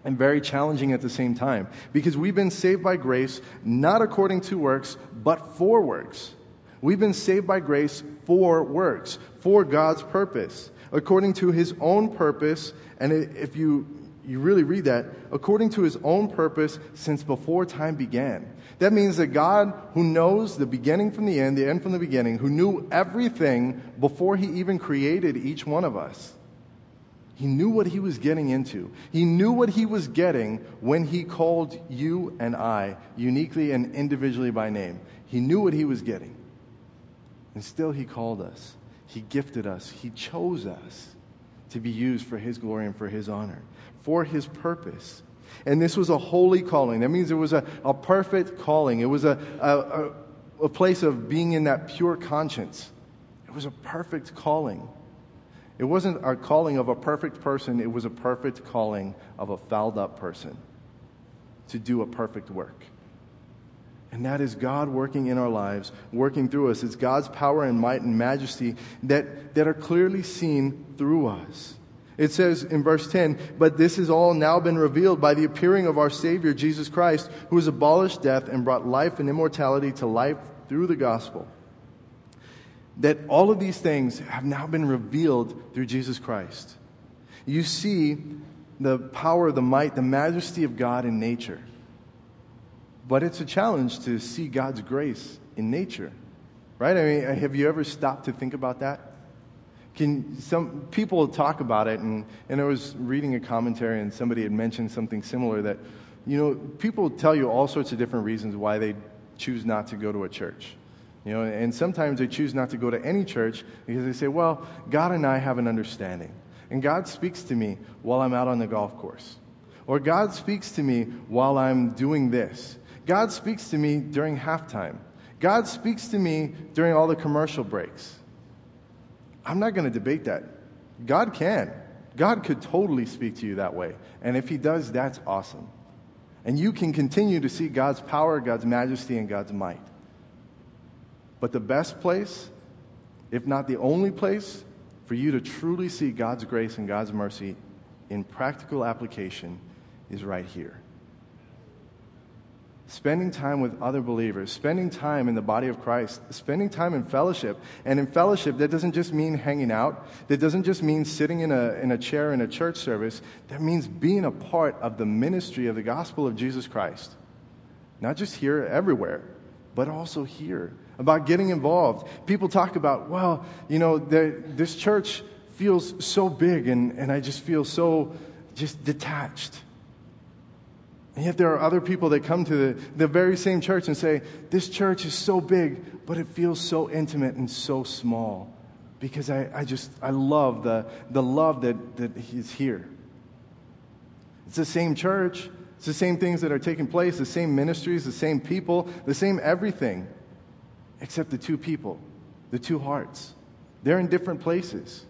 S1: and very challenging at the same time because we've been saved by grace not according to works, but for works. We've been saved by grace for works, for God's purpose, according to his own purpose. And if you you really read that, according to his own purpose since before time began. That means that God, who knows the beginning from the end, the end from the beginning, who knew everything before he even created each one of us, he knew what he was getting into. He knew what he was getting when he called you and I uniquely and individually by name. He knew what he was getting. And still, he called us. He gifted us. He chose us to be used for his glory and for his honor, for his purpose. And this was a holy calling. That means it was a, a perfect calling. It was a, a, a place of being in that pure conscience. It was a perfect calling. It wasn't a calling of a perfect person, it was a perfect calling of a fouled up person to do a perfect work. And that is God working in our lives, working through us. It's God's power and might and majesty that, that are clearly seen through us. It says in verse 10, But this has all now been revealed by the appearing of our Savior, Jesus Christ, who has abolished death and brought life and immortality to life through the gospel. That all of these things have now been revealed through Jesus Christ. You see the power, the might, the majesty of God in nature. But it's a challenge to see God's grace in nature, right? I mean, have you ever stopped to think about that? Can some people talk about it, and, and I was reading a commentary, and somebody had mentioned something similar that, you know, people tell you all sorts of different reasons why they choose not to go to a church. You know, and sometimes they choose not to go to any church because they say, well, God and I have an understanding. And God speaks to me while I'm out on the golf course. Or God speaks to me while I'm doing this. God speaks to me during halftime. God speaks to me during all the commercial breaks. I'm not going to debate that. God can. God could totally speak to you that way. And if He does, that's awesome. And you can continue to see God's power, God's majesty, and God's might. But the best place, if not the only place, for you to truly see God's grace and God's mercy in practical application is right here spending time with other believers, spending time in the body of Christ, spending time in fellowship. And in fellowship, that doesn't just mean hanging out, that doesn't just mean sitting in a, in a chair in a church service, that means being a part of the ministry of the gospel of Jesus Christ. Not just here, everywhere, but also here. About getting involved. People talk about, well, you know, this church feels so big and, and I just feel so just detached. And yet there are other people that come to the, the very same church and say, This church is so big, but it feels so intimate and so small. Because I, I just, I love the, the love that, that is here. It's the same church, it's the same things that are taking place, the same ministries, the same people, the same everything, except the two people, the two hearts. They're in different places.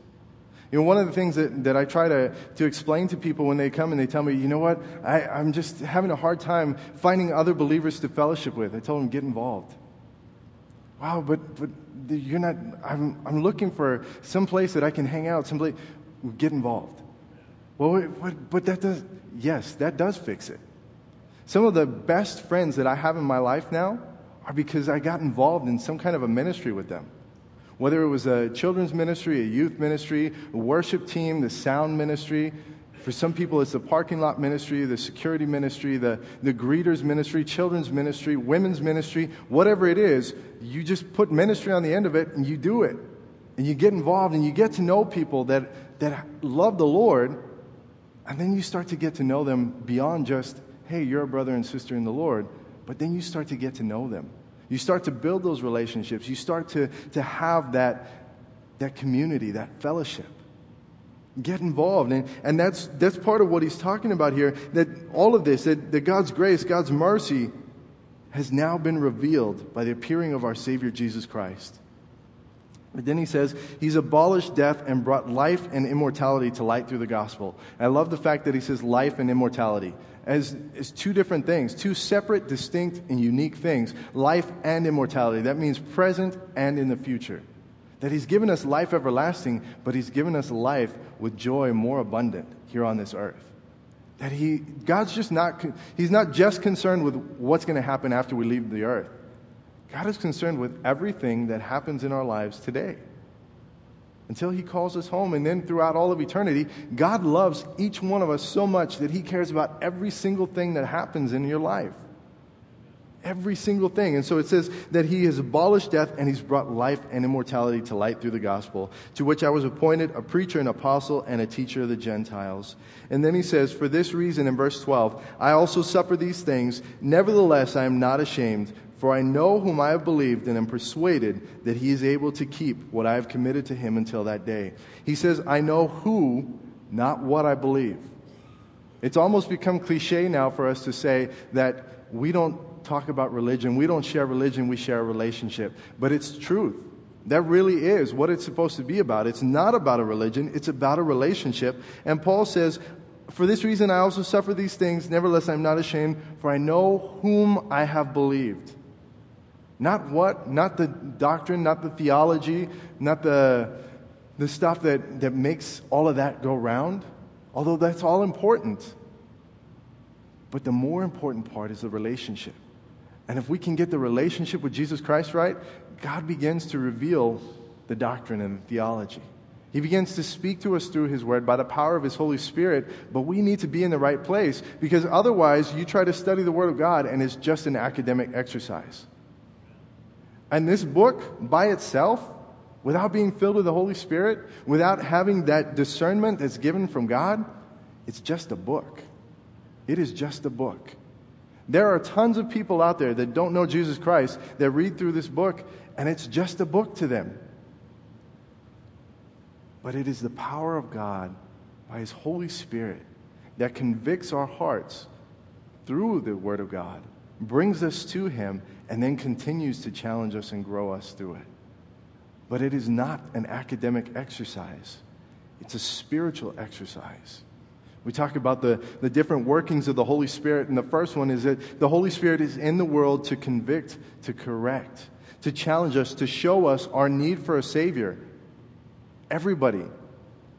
S1: You know, one of the things that, that I try to, to explain to people when they come and they tell me, you know what, I, I'm just having a hard time finding other believers to fellowship with. I tell them, get involved. Wow, but, but you're not, I'm, I'm looking for some place that I can hang out, some place, get involved. Well, but, but that does, yes, that does fix it. Some of the best friends that I have in my life now are because I got involved in some kind of a ministry with them. Whether it was a children's ministry, a youth ministry, a worship team, the sound ministry. For some people, it's the parking lot ministry, the security ministry, the, the greeters ministry, children's ministry, women's ministry, whatever it is, you just put ministry on the end of it and you do it. And you get involved and you get to know people that, that love the Lord. And then you start to get to know them beyond just, hey, you're a brother and sister in the Lord. But then you start to get to know them. You start to build those relationships. You start to, to have that, that community, that fellowship. Get involved. And, and that's, that's part of what he's talking about here that all of this, that, that God's grace, God's mercy, has now been revealed by the appearing of our Savior Jesus Christ. But then he says, He's abolished death and brought life and immortality to light through the gospel. And I love the fact that he says life and immortality as, as two different things, two separate, distinct, and unique things life and immortality. That means present and in the future. That He's given us life everlasting, but He's given us life with joy more abundant here on this earth. That He, God's just not, He's not just concerned with what's going to happen after we leave the earth. God is concerned with everything that happens in our lives today. until he calls us home. And then throughout all of eternity, God loves each one of us so much that he cares about every single thing that happens in your life. Every single thing. And so it says that he has abolished death and he's brought life and immortality to light through the gospel, to which I was appointed a preacher, an apostle, and a teacher of the Gentiles. And then he says, For this reason, in verse 12, I also suffer these things. Nevertheless, I am not ashamed, for I know whom I have believed and am persuaded that he is able to keep what I have committed to him until that day. He says, I know who, not what I believe. It's almost become cliche now for us to say that we don't talk about religion. We don't share religion, we share a relationship. But it's truth. That really is what it's supposed to be about. It's not about a religion, it's about a relationship. And Paul says, For this reason I also suffer these things. Nevertheless, I'm not ashamed, for I know whom I have believed. Not what, not the doctrine, not the theology, not the, the stuff that, that makes all of that go round, although that's all important. But the more important part is the relationship. And if we can get the relationship with Jesus Christ right, God begins to reveal the doctrine and the theology. He begins to speak to us through His Word by the power of His Holy Spirit, but we need to be in the right place because otherwise you try to study the Word of God and it's just an academic exercise. And this book by itself, without being filled with the Holy Spirit, without having that discernment that's given from God, it's just a book. It is just a book. There are tons of people out there that don't know Jesus Christ that read through this book, and it's just a book to them. But it is the power of God by His Holy Spirit that convicts our hearts through the Word of God, brings us to Him, and then continues to challenge us and grow us through it. But it is not an academic exercise, it's a spiritual exercise. We talk about the, the different workings of the Holy Spirit, and the first one is that the Holy Spirit is in the world to convict, to correct, to challenge us, to show us our need for a Savior. Everybody,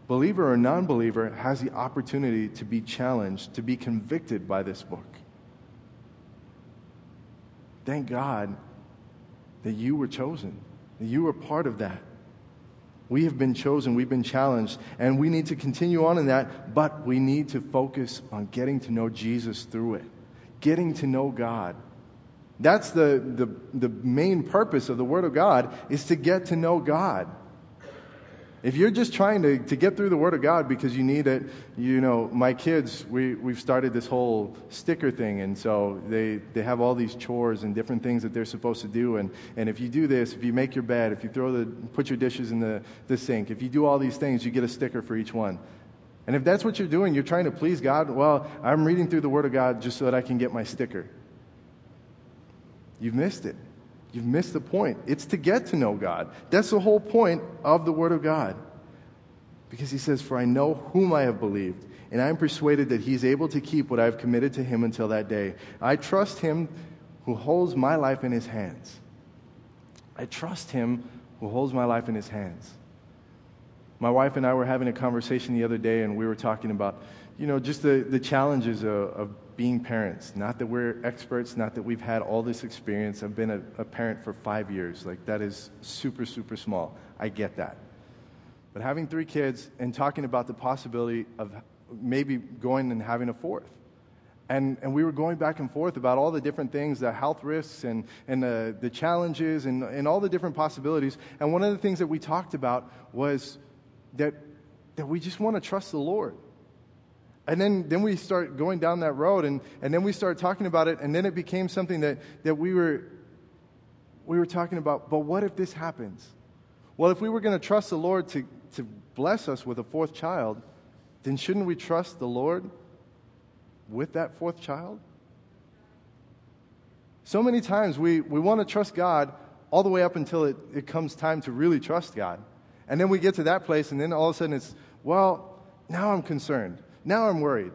S1: believer or non believer, has the opportunity to be challenged, to be convicted by this book. Thank God that you were chosen, that you were part of that. We have been chosen, we've been challenged, and we need to continue on in that, but we need to focus on getting to know Jesus through it, getting to know God. That's the, the, the main purpose of the Word of God, is to get to know God. If you're just trying to, to get through the Word of God because you need it, you know, my kids, we, we've started this whole sticker thing. And so they, they have all these chores and different things that they're supposed to do. And, and if you do this, if you make your bed, if you throw the, put your dishes in the, the sink, if you do all these things, you get a sticker for each one. And if that's what you're doing, you're trying to please God, well, I'm reading through the Word of God just so that I can get my sticker. You've missed it. You've missed the point. It's to get to know God. That's the whole point of the Word of God. Because he says, For I know whom I have believed, and I am persuaded that he is able to keep what I have committed to him until that day. I trust him who holds my life in his hands. I trust him who holds my life in his hands. My wife and I were having a conversation the other day, and we were talking about, you know, just the, the challenges of, of being parents. Not that we're experts, not that we've had all this experience. I've been a, a parent for five years. Like, that is super, super small. I get that. But having three kids and talking about the possibility of maybe going and having a fourth. And, and we were going back and forth about all the different things, the health risks and, and the, the challenges and, and all the different possibilities. And one of the things that we talked about was that, that we just want to trust the Lord. And then, then we start going down that road, and, and then we start talking about it, and then it became something that, that we, were, we were talking about. But what if this happens? Well, if we were going to trust the Lord to, to bless us with a fourth child, then shouldn't we trust the Lord with that fourth child? So many times we, we want to trust God all the way up until it, it comes time to really trust God. And then we get to that place, and then all of a sudden it's, well, now I'm concerned. Now I'm worried.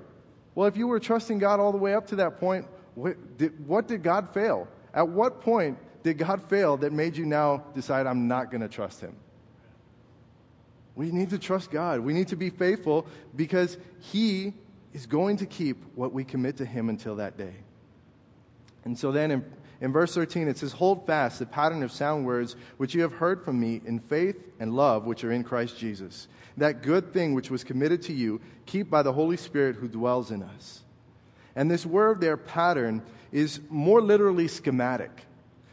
S1: Well, if you were trusting God all the way up to that point, what did, what did God fail? At what point did God fail that made you now decide, I'm not going to trust Him? We need to trust God. We need to be faithful because He is going to keep what we commit to Him until that day. And so then in, in verse 13, it says, Hold fast the pattern of sound words which you have heard from me in faith and love which are in Christ Jesus. That good thing which was committed to you, keep by the Holy Spirit who dwells in us. And this word there, pattern, is more literally schematic.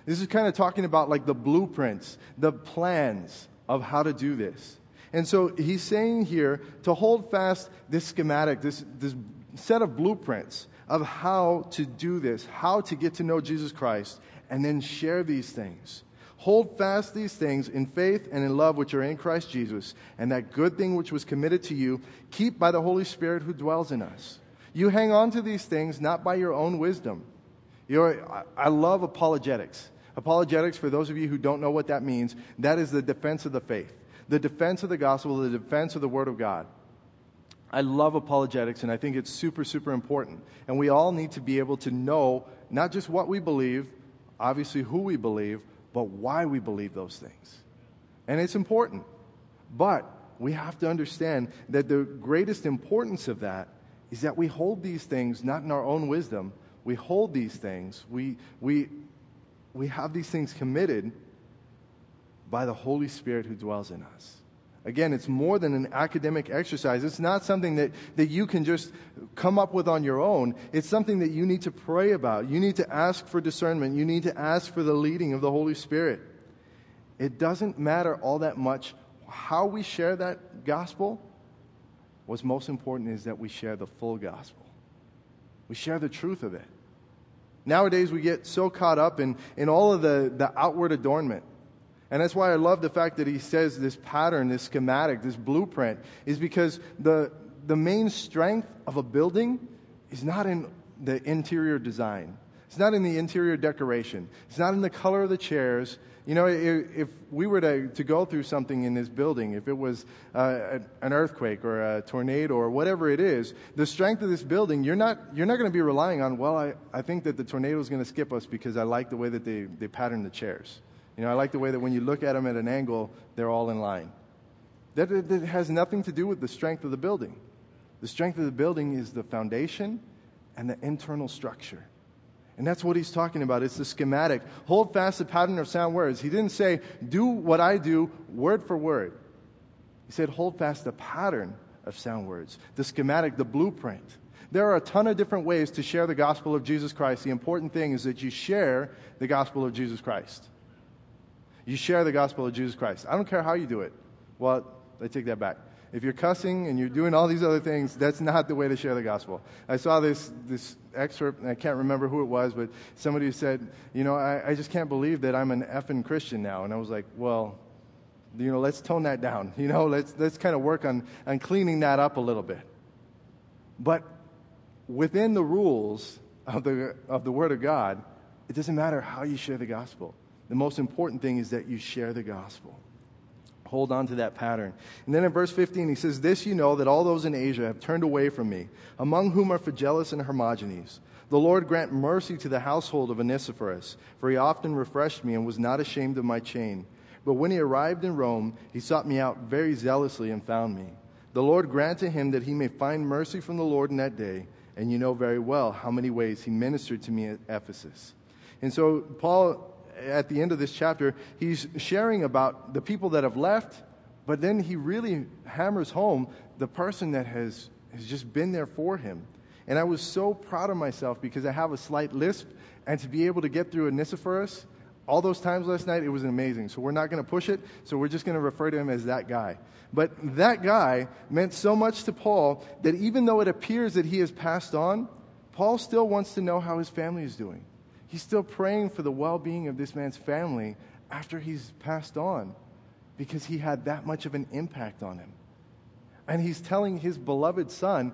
S1: This is kind of talking about like the blueprints, the plans of how to do this. And so he's saying here to hold fast this schematic, this, this set of blueprints of how to do this, how to get to know Jesus Christ, and then share these things. Hold fast these things in faith and in love which are in Christ Jesus, and that good thing which was committed to you, keep by the Holy Spirit who dwells in us. You hang on to these things not by your own wisdom. You're, I love apologetics. Apologetics, for those of you who don't know what that means, that is the defense of the faith, the defense of the gospel, the defense of the Word of God. I love apologetics, and I think it's super, super important. And we all need to be able to know not just what we believe, obviously who we believe, but why we believe those things. And it's important. But we have to understand that the greatest importance of that is that we hold these things not in our own wisdom. We hold these things, we, we, we have these things committed by the Holy Spirit who dwells in us. Again, it's more than an academic exercise. It's not something that, that you can just come up with on your own. It's something that you need to pray about. You need to ask for discernment. You need to ask for the leading of the Holy Spirit. It doesn't matter all that much how we share that gospel. What's most important is that we share the full gospel, we share the truth of it. Nowadays, we get so caught up in, in all of the, the outward adornment. And that's why I love the fact that he says this pattern, this schematic, this blueprint, is because the, the main strength of a building is not in the interior design. It's not in the interior decoration. It's not in the color of the chairs. You know, if, we were to, to go through something in this building, if it was uh, an earthquake or a tornado or whatever it is, the strength of this building, you're not, you're not going to be relying on, well, I, I think that the tornado is going to skip us because I like the way that they, they pattern the chairs. You know, I like the way that when you look at them at an angle, they're all in line. That, that has nothing to do with the strength of the building. The strength of the building is the foundation and the internal structure. And that's what he's talking about. It's the schematic. Hold fast the pattern of sound words. He didn't say, do what I do word for word. He said, hold fast the pattern of sound words, the schematic, the blueprint. There are a ton of different ways to share the gospel of Jesus Christ. The important thing is that you share the gospel of Jesus Christ. You share the gospel of Jesus Christ. I don't care how you do it. Well, I take that back. If you're cussing and you're doing all these other things, that's not the way to share the gospel. I saw this, this excerpt, and I can't remember who it was, but somebody said, You know, I, I just can't believe that I'm an effing Christian now. And I was like, Well, you know, let's tone that down. You know, let's, let's kind of work on, on cleaning that up a little bit. But within the rules of the, of the Word of God, it doesn't matter how you share the gospel. The most important thing is that you share the gospel. Hold on to that pattern. And then in verse 15, he says, This you know that all those in Asia have turned away from me, among whom are Phygelus and Hermogenes. The Lord grant mercy to the household of Onesiphorus, for he often refreshed me and was not ashamed of my chain. But when he arrived in Rome, he sought me out very zealously and found me. The Lord grant to him that he may find mercy from the Lord in that day. And you know very well how many ways he ministered to me at Ephesus. And so Paul at the end of this chapter, he's sharing about the people that have left, but then he really hammers home the person that has, has just been there for him. And I was so proud of myself because I have a slight lisp, and to be able to get through Onesiphorus, all those times last night, it was amazing. So we're not going to push it, so we're just going to refer to him as that guy. But that guy meant so much to Paul that even though it appears that he has passed on, Paul still wants to know how his family is doing. He's still praying for the well being of this man's family after he's passed on because he had that much of an impact on him. And he's telling his beloved son,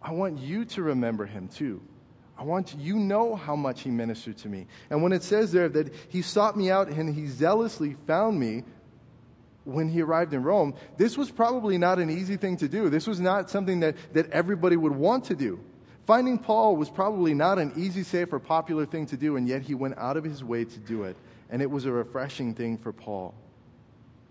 S1: I want you to remember him too. I want you know how much he ministered to me. And when it says there that he sought me out and he zealously found me when he arrived in Rome, this was probably not an easy thing to do. This was not something that, that everybody would want to do. Finding Paul was probably not an easy, safe, or popular thing to do, and yet he went out of his way to do it. And it was a refreshing thing for Paul.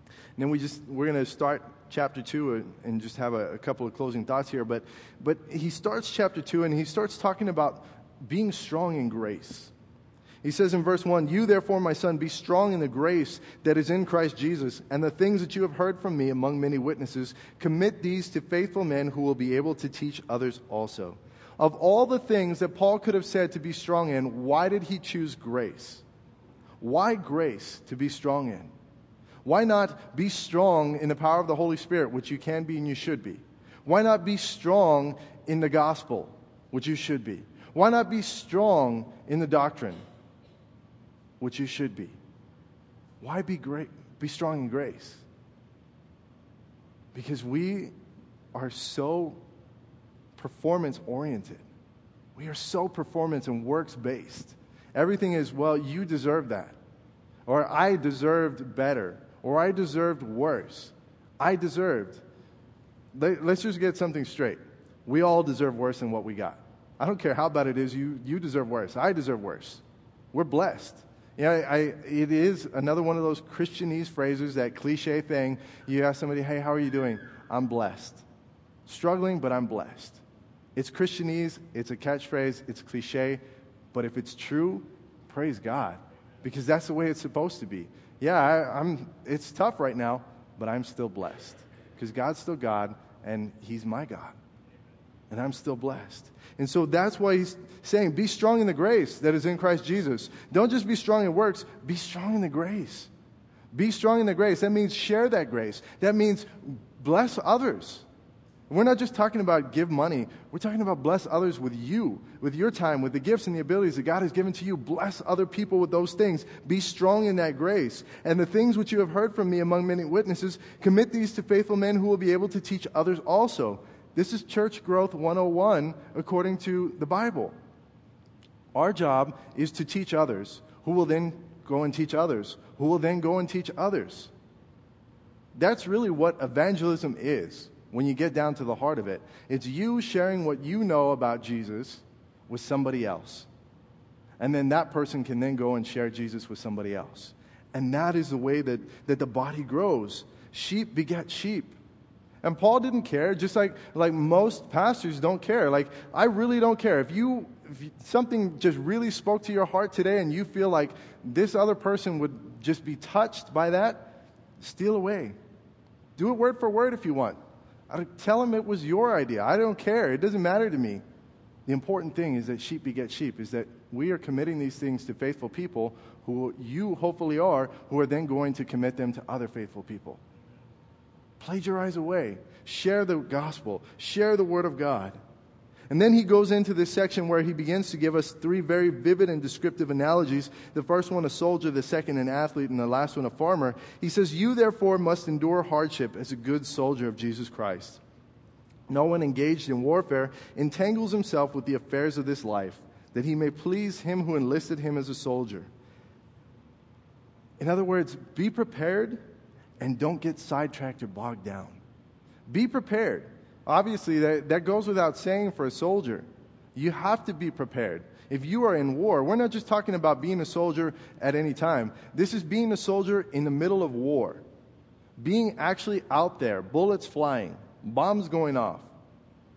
S1: And then we just, we're going to start chapter 2 uh, and just have a, a, couple of closing thoughts here. But, but he starts chapter 2 and he starts talking about being strong in grace. He says in verse 1 You, therefore, my son, be strong in the grace that is in Christ Jesus, and the things that you have heard from me among many witnesses, commit these to faithful men who will be able to teach others also. Of all the things that Paul could have said to be strong in, why did he choose grace? Why grace to be strong in? Why not be strong in the power of the Holy Spirit, which you can be and you should be? Why not be strong in the gospel, which you should be? Why not be strong in the doctrine? which you should be. Why be great? Be strong in grace. Because we are so performance oriented. We are so performance and works based. Everything is, well, you deserve that. Or I deserved better. Or I deserved worse. I deserved. Let's just get something straight. We all deserve worse than what we got. I don't care how bad it is, you, you deserve worse. I deserve worse. We're blessed. Yeah, I, it is another one of those Christianese phrases, that cliche thing. You ask somebody, hey, how are you doing? I'm blessed. Struggling, but I'm blessed. It's Christianese, it's a catchphrase, it's cliche, but if it's true, praise God, because that's the way it's supposed to be. Yeah, I, I'm, it's tough right now, but I'm still blessed because God's still God and He's my God and I'm still blessed. And so that's why he's saying, be strong in the grace that is in Christ Jesus. Don't just be strong in works, be strong in the grace. Be strong in the grace. That means share that grace. That means bless others. We're not just talking about give money. We're talking about bless others with you, with your time, with the gifts and the abilities that God has given to you. Bless other people with those things. Be strong in that grace. And the things which you have heard from me among many witnesses, commit these to faithful men who will be able to teach others also. This is church growth 101 according to the Bible. Our job is to teach others, who will then go and teach others, who will then go and teach others. That's really what evangelism is when you get down to the heart of it. It's you sharing what you know about Jesus with somebody else. And then that person can then go and share Jesus with somebody else. And that is the way that, that the body grows. Sheep beget sheep. And Paul didn't care, just like, like most pastors don't care. Like, I really don't care. If you, if something just really spoke to your heart today and you feel like this other person would just be touched by that, steal away. Do it word for word if you want. Tell him it was your idea. I don't care. It doesn't matter to me. The important thing is that sheep beget sheep, is that we are committing these things to faithful people who you hopefully are, who are then going to commit them to other faithful people plagiarize away. Share the gospel, share the word of God. And then he goes into this section where he begins to give us three very vivid and descriptive analogies. The first one, a soldier, the second, an athlete, and the last one, a farmer. He says, You therefore must endure hardship as a good soldier of Jesus Christ. No one engaged in warfare entangles himself with the affairs of this life, that he may please him who enlisted him as a soldier. In other words, be prepared and don't get sidetracked or bogged down. Be prepared. Obviously, that, that goes without saying for a soldier. You have to be prepared. If you are in war, we're not just talking about being a soldier at any time. This is being a soldier in the middle of war. Being actually out there, bullets flying, bombs going off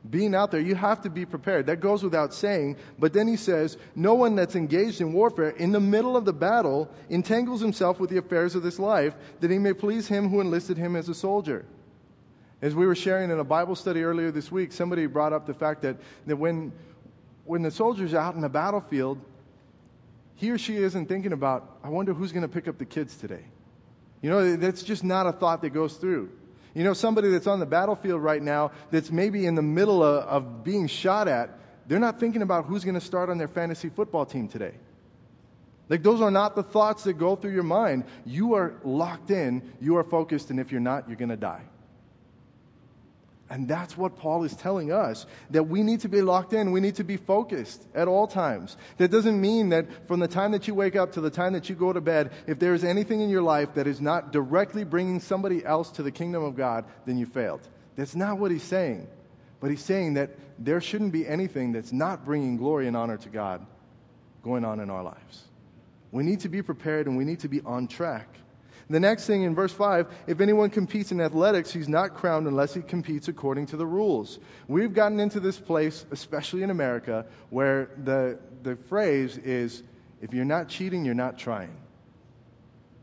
S1: being out there, you have to be prepared. That goes without saying. But then he says, No one that's engaged in warfare in the middle of the battle entangles himself with the affairs of this life, that he may please him who enlisted him as a soldier. As we were sharing in a Bible study earlier this week, somebody brought up the fact that, that when, when the soldier's out in the battlefield, he or she isn't thinking about, I wonder who's going to pick up the kids today. You know, that's just not a thought that goes through. You know, somebody that's on the battlefield right now that's maybe in the middle of, of being shot at, they're not thinking about who's going to start on their fantasy football team today. Like, those are not the thoughts that go through your mind. You are locked in, you are focused, and if you're not, you're going to die. And that's what Paul is telling us that we need to be locked in, we need to be focused at all times. That doesn't mean that from the time that you wake up to the time that you go to bed, if there is anything in your life that is not directly bringing somebody else to the kingdom of God, then you failed. That's not what he's saying. But he's saying that there shouldn't be anything that's not bringing glory and honor to God going on in our lives. We need to be prepared and we need to be on track. The next thing in verse 5 if anyone competes in athletics, he's not crowned unless he competes according to the rules. We've gotten into this place, especially in America, where the, the phrase is if you're not cheating, you're not trying.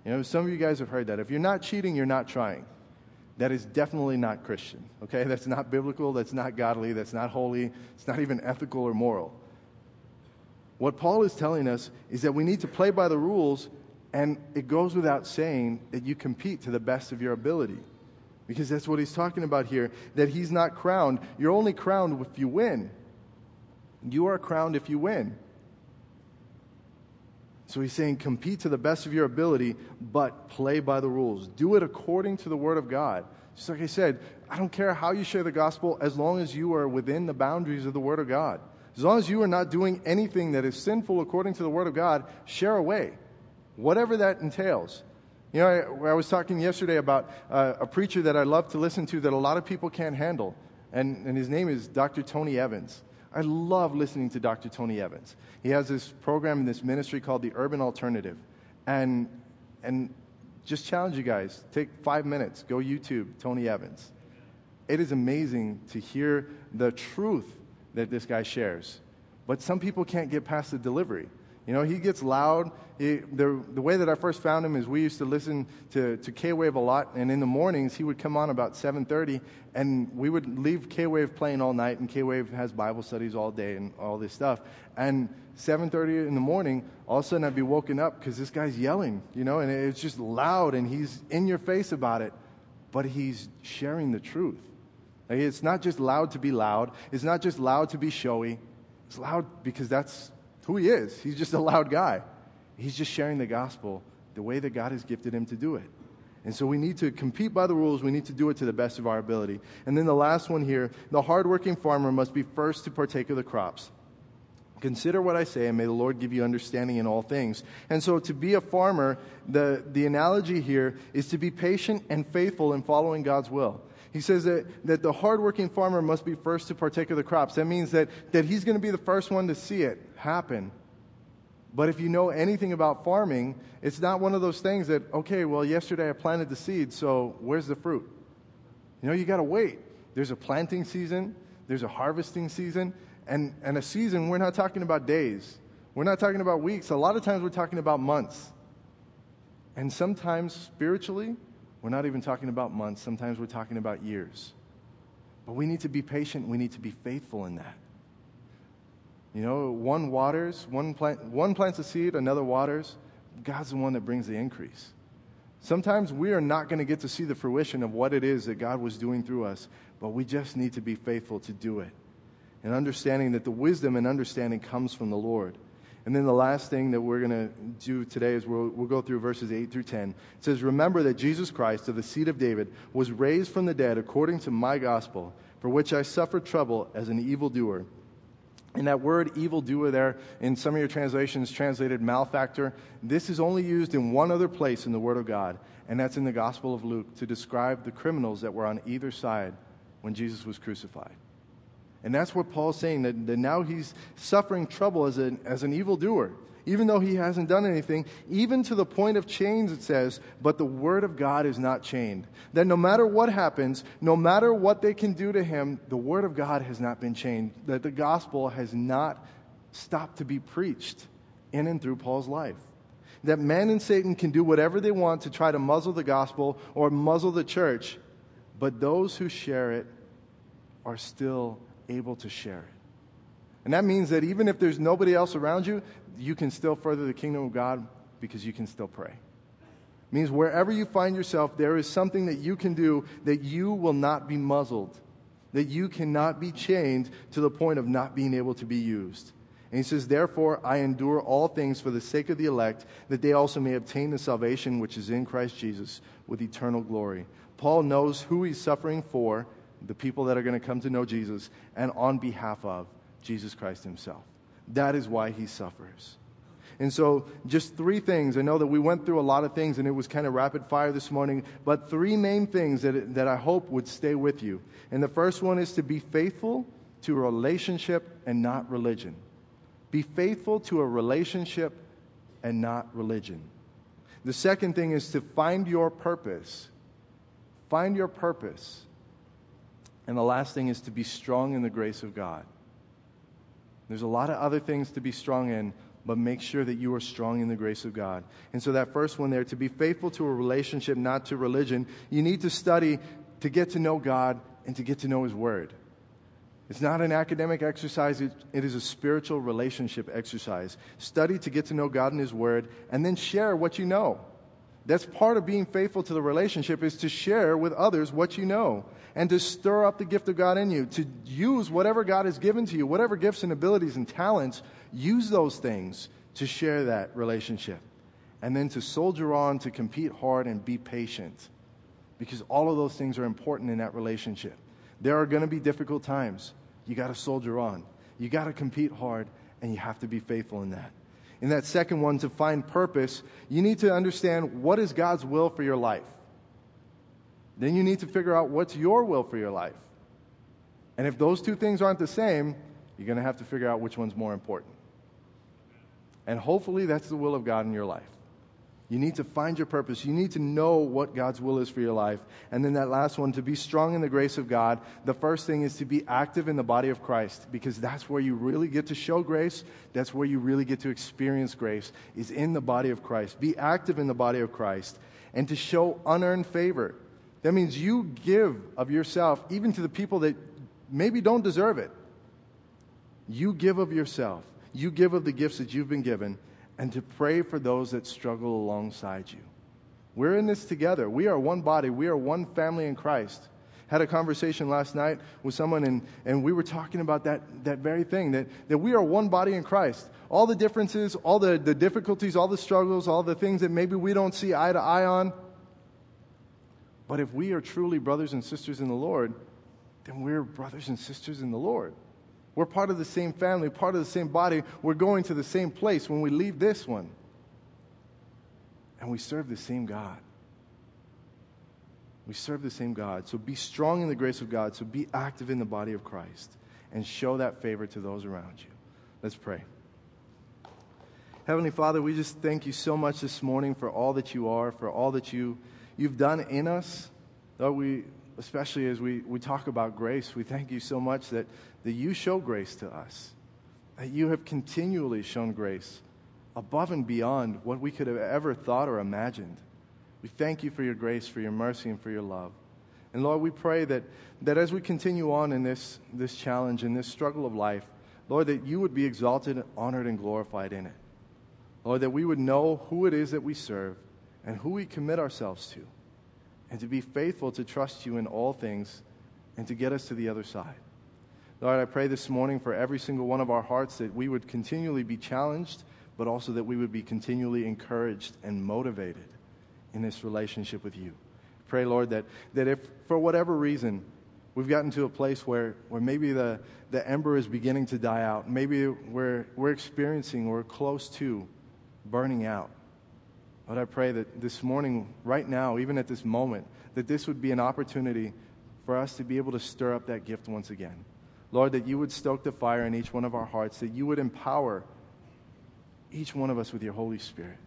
S1: You know, some of you guys have heard that. If you're not cheating, you're not trying. That is definitely not Christian, okay? That's not biblical, that's not godly, that's not holy, it's not even ethical or moral. What Paul is telling us is that we need to play by the rules, and it goes without saying that you compete to the best of your ability. Because that's what he's talking about here, that he's not crowned. You're only crowned if you win. You are crowned if you win. So he's saying, compete to the best of your ability, but play by the rules. Do it according to the Word of God. Just like I said, I don't care how you share the gospel as long as you are within the boundaries of the Word of God. As long as you are not doing anything that is sinful according to the Word of God, share away, whatever that entails. You know, I, I was talking yesterday about uh, a preacher that I love to listen to that a lot of people can't handle, and, and his name is Dr. Tony Evans. I love listening to Dr. Tony Evans. He has this program in this ministry called the Urban Alternative. And, and just challenge you guys take five minutes, go YouTube, Tony Evans. It is amazing to hear the truth that this guy shares. But some people can't get past the delivery. You know, he gets loud. He, the, the way that I first found him is we used to listen to, to K-Wave a lot, and in the mornings he would come on about 7.30, and we would leave K-Wave playing all night, and K-Wave has Bible studies all day and all this stuff. And 7.30 in the morning, all of a sudden I'd be woken up because this guy's yelling, you know, and it's just loud, and he's in your face about it, but he's sharing the truth. Like, it's not just loud to be loud. It's not just loud to be showy. It's loud because that's who he is. He's just a loud guy. He's just sharing the gospel the way that God has gifted him to do it. And so we need to compete by the rules. We need to do it to the best of our ability. And then the last one here the hardworking farmer must be first to partake of the crops. Consider what I say, and may the Lord give you understanding in all things. And so, to be a farmer, the, the analogy here is to be patient and faithful in following God's will. He says that, that the hardworking farmer must be first to partake of the crops. That means that, that he's going to be the first one to see it happen. But if you know anything about farming, it's not one of those things that, okay, well, yesterday I planted the seed, so where's the fruit? You know, you got to wait. There's a planting season, there's a harvesting season, and, and a season, we're not talking about days. We're not talking about weeks. A lot of times we're talking about months. And sometimes spiritually, we're not even talking about months, sometimes we're talking about years. But we need to be patient, we need to be faithful in that. You know, one waters, one, plant, one plants a seed, another waters. God's the one that brings the increase. Sometimes we are not going to get to see the fruition of what it is that God was doing through us, but we just need to be faithful to do it. And understanding that the wisdom and understanding comes from the Lord. And then the last thing that we're going to do today is we'll, we'll, go through verses 8 through 10. It says, Remember that Jesus Christ, of the seed of David, was raised from the dead according to my gospel, for which I suffered trouble as an evildoer. And that word evildoer there, in some of your translations, translated malefactor, this is only used in one other place in the Word of God, and that's in the Gospel of Luke to describe the criminals that were on either side when Jesus was crucified. And that's what Paul's saying, that, that now he's suffering trouble as an, as an evildoer, even though he hasn't done anything, even to the point of chains, it says, but the word of God is not chained. That no matter what happens, no matter what they can do to him, the word of God has not been chained. That the gospel has not stopped to be preached in and through Paul's life that man and Satan can do whatever they want to try to muzzle the gospel or muzzle the church, but those who share it are still able to share it. And that means that even if there's nobody else around you, you can still further the kingdom of God because you can still pray. It means wherever you find yourself, there is something that you can do that you will not be muzzled, that you cannot be chained to the point of not being able to be used. And he says, Therefore, I endure all things for the sake of the elect, that they also may obtain the salvation which is in Christ Jesus with eternal glory. Paul knows who he's suffering for the people that are going to come to know Jesus, and on behalf of Jesus Christ himself. That is why he suffers. And so, just three things. I know that we went through a lot of things and it was kind of rapid fire this morning, but three main things that, that I hope would stay with you. And the first one is to be faithful to a relationship and not religion. Be faithful to a relationship and not religion. The second thing is to find your purpose. Find your purpose. And the last thing is to be strong in the grace of God. There's a lot of other things to be strong in, but make sure that you are strong in the grace of God. And so, that first one there, to be faithful to a relationship, not to religion, you need to study to get to know God and to get to know His Word. It's not an academic exercise, it, is a spiritual relationship exercise. Study to get to know God and His Word, and then share what you know. That's part of being faithful to the relationship is to share with others what you know and to stir up the gift of God in you, to use whatever God has given to you, whatever gifts and abilities and talents, use those things to share that relationship. And then to soldier on, to compete hard and be patient. Because all of those things are important in that relationship. There are going to be difficult times. You got to soldier on. You got to compete hard, and you have to be faithful in that. In that second one, to find purpose, you need to understand what is God's will for your life. Then you need to figure out what's your will for your life. And if those two things aren't the same, you're going to have to figure out which one's more important. And hopefully, that's the will of God in your life. You need to find your purpose. You need to know what God's will is for your life. And then that last one, to be strong in the grace of God, the first thing is to be active in the body of Christ because that's where you really get to show grace. That's where you really get to experience grace, is in the body of Christ. Be active in the body of Christ and to show unearned favor. That means you give of yourself even to the people that maybe don't deserve it. You give of yourself. You give of the gifts that you've been given and to pray for those that struggle alongside you. We're in this together. We are one body. We are one family in Christ. Had a conversation last night with someone, and, and we were talking about that, that very thing that, that we are one body in Christ. All the differences, all the, the difficulties, all the struggles, all the things that maybe we don't see eye to eye on. But if we are truly brothers and sisters in the Lord, then we're brothers and sisters in the Lord. We're part of the same family, part of the same body. We're going to the same place when we leave this one. And we serve the same God. We serve the same God. So be strong in the grace of God. So be active in the body of Christ and show that favor to those around you. Let's pray. Heavenly Father, we just thank you so much this morning for all that you are, for all that you, you've done in us. Lord, we, especially as we, we talk about grace, we thank you so much that that you show grace to us, that you have continually shown grace above and beyond what we could have ever thought or imagined. We thank you for your grace, for your mercy, and for your love. And Lord, we pray that, that as we continue on in this, this challenge, in this struggle of life, Lord, that you would be exalted, honored, and glorified in it. Lord, that we would know who it is that we serve and who we commit ourselves to, and to be faithful to trust you in all things and to get us to the other side. Lord, I pray this morning for every single one of our hearts that we would continually be challenged, but also that we would be continually encouraged and motivated in this relationship with you. Pray, Lord, that, that if for whatever reason we've gotten to a place where, where maybe the, the ember is beginning to die out, maybe we're, we're experiencing or close to burning out, Lord, I pray that this morning, right now, even at this moment, that this would be an opportunity for us to be able to stir up that gift once again. Lord, that you would stoke the fire in each one of our hearts, that you would empower each one of us with your Holy Spirit.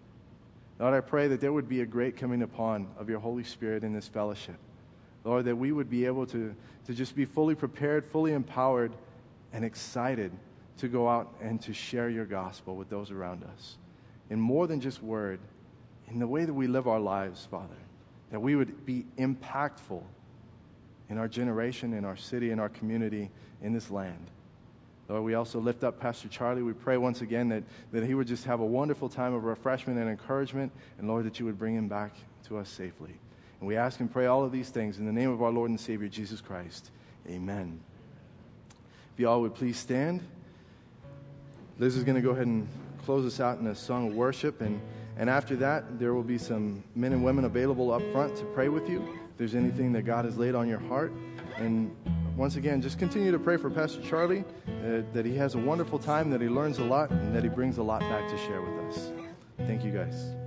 S1: Lord, I pray that there would be a great coming upon of your Holy Spirit in this fellowship. Lord, that we would be able to, to just be fully prepared, fully empowered, and excited to go out and to share your gospel with those around us. In more than just word, in the way that we live our lives, Father, that we would be impactful in our generation, in our city, in our community, in this land. Lord, we also lift up Pastor Charlie. We pray once again that, that he would just have a wonderful time of refreshment and encouragement, and Lord, that you would bring him back to us safely. And we ask and pray all of these things in the name of our Lord and Savior, Jesus Christ. Amen. If you all would please stand. Liz is going to go ahead and close us out in a song of worship. And, and after that, there will be some men and women available up front to pray with you. There's anything that God has laid on your heart. And once again, just continue to pray for Pastor Charlie, uh, that he has a wonderful time, that he learns a lot, and that he brings a lot back to share with us. Thank you, guys.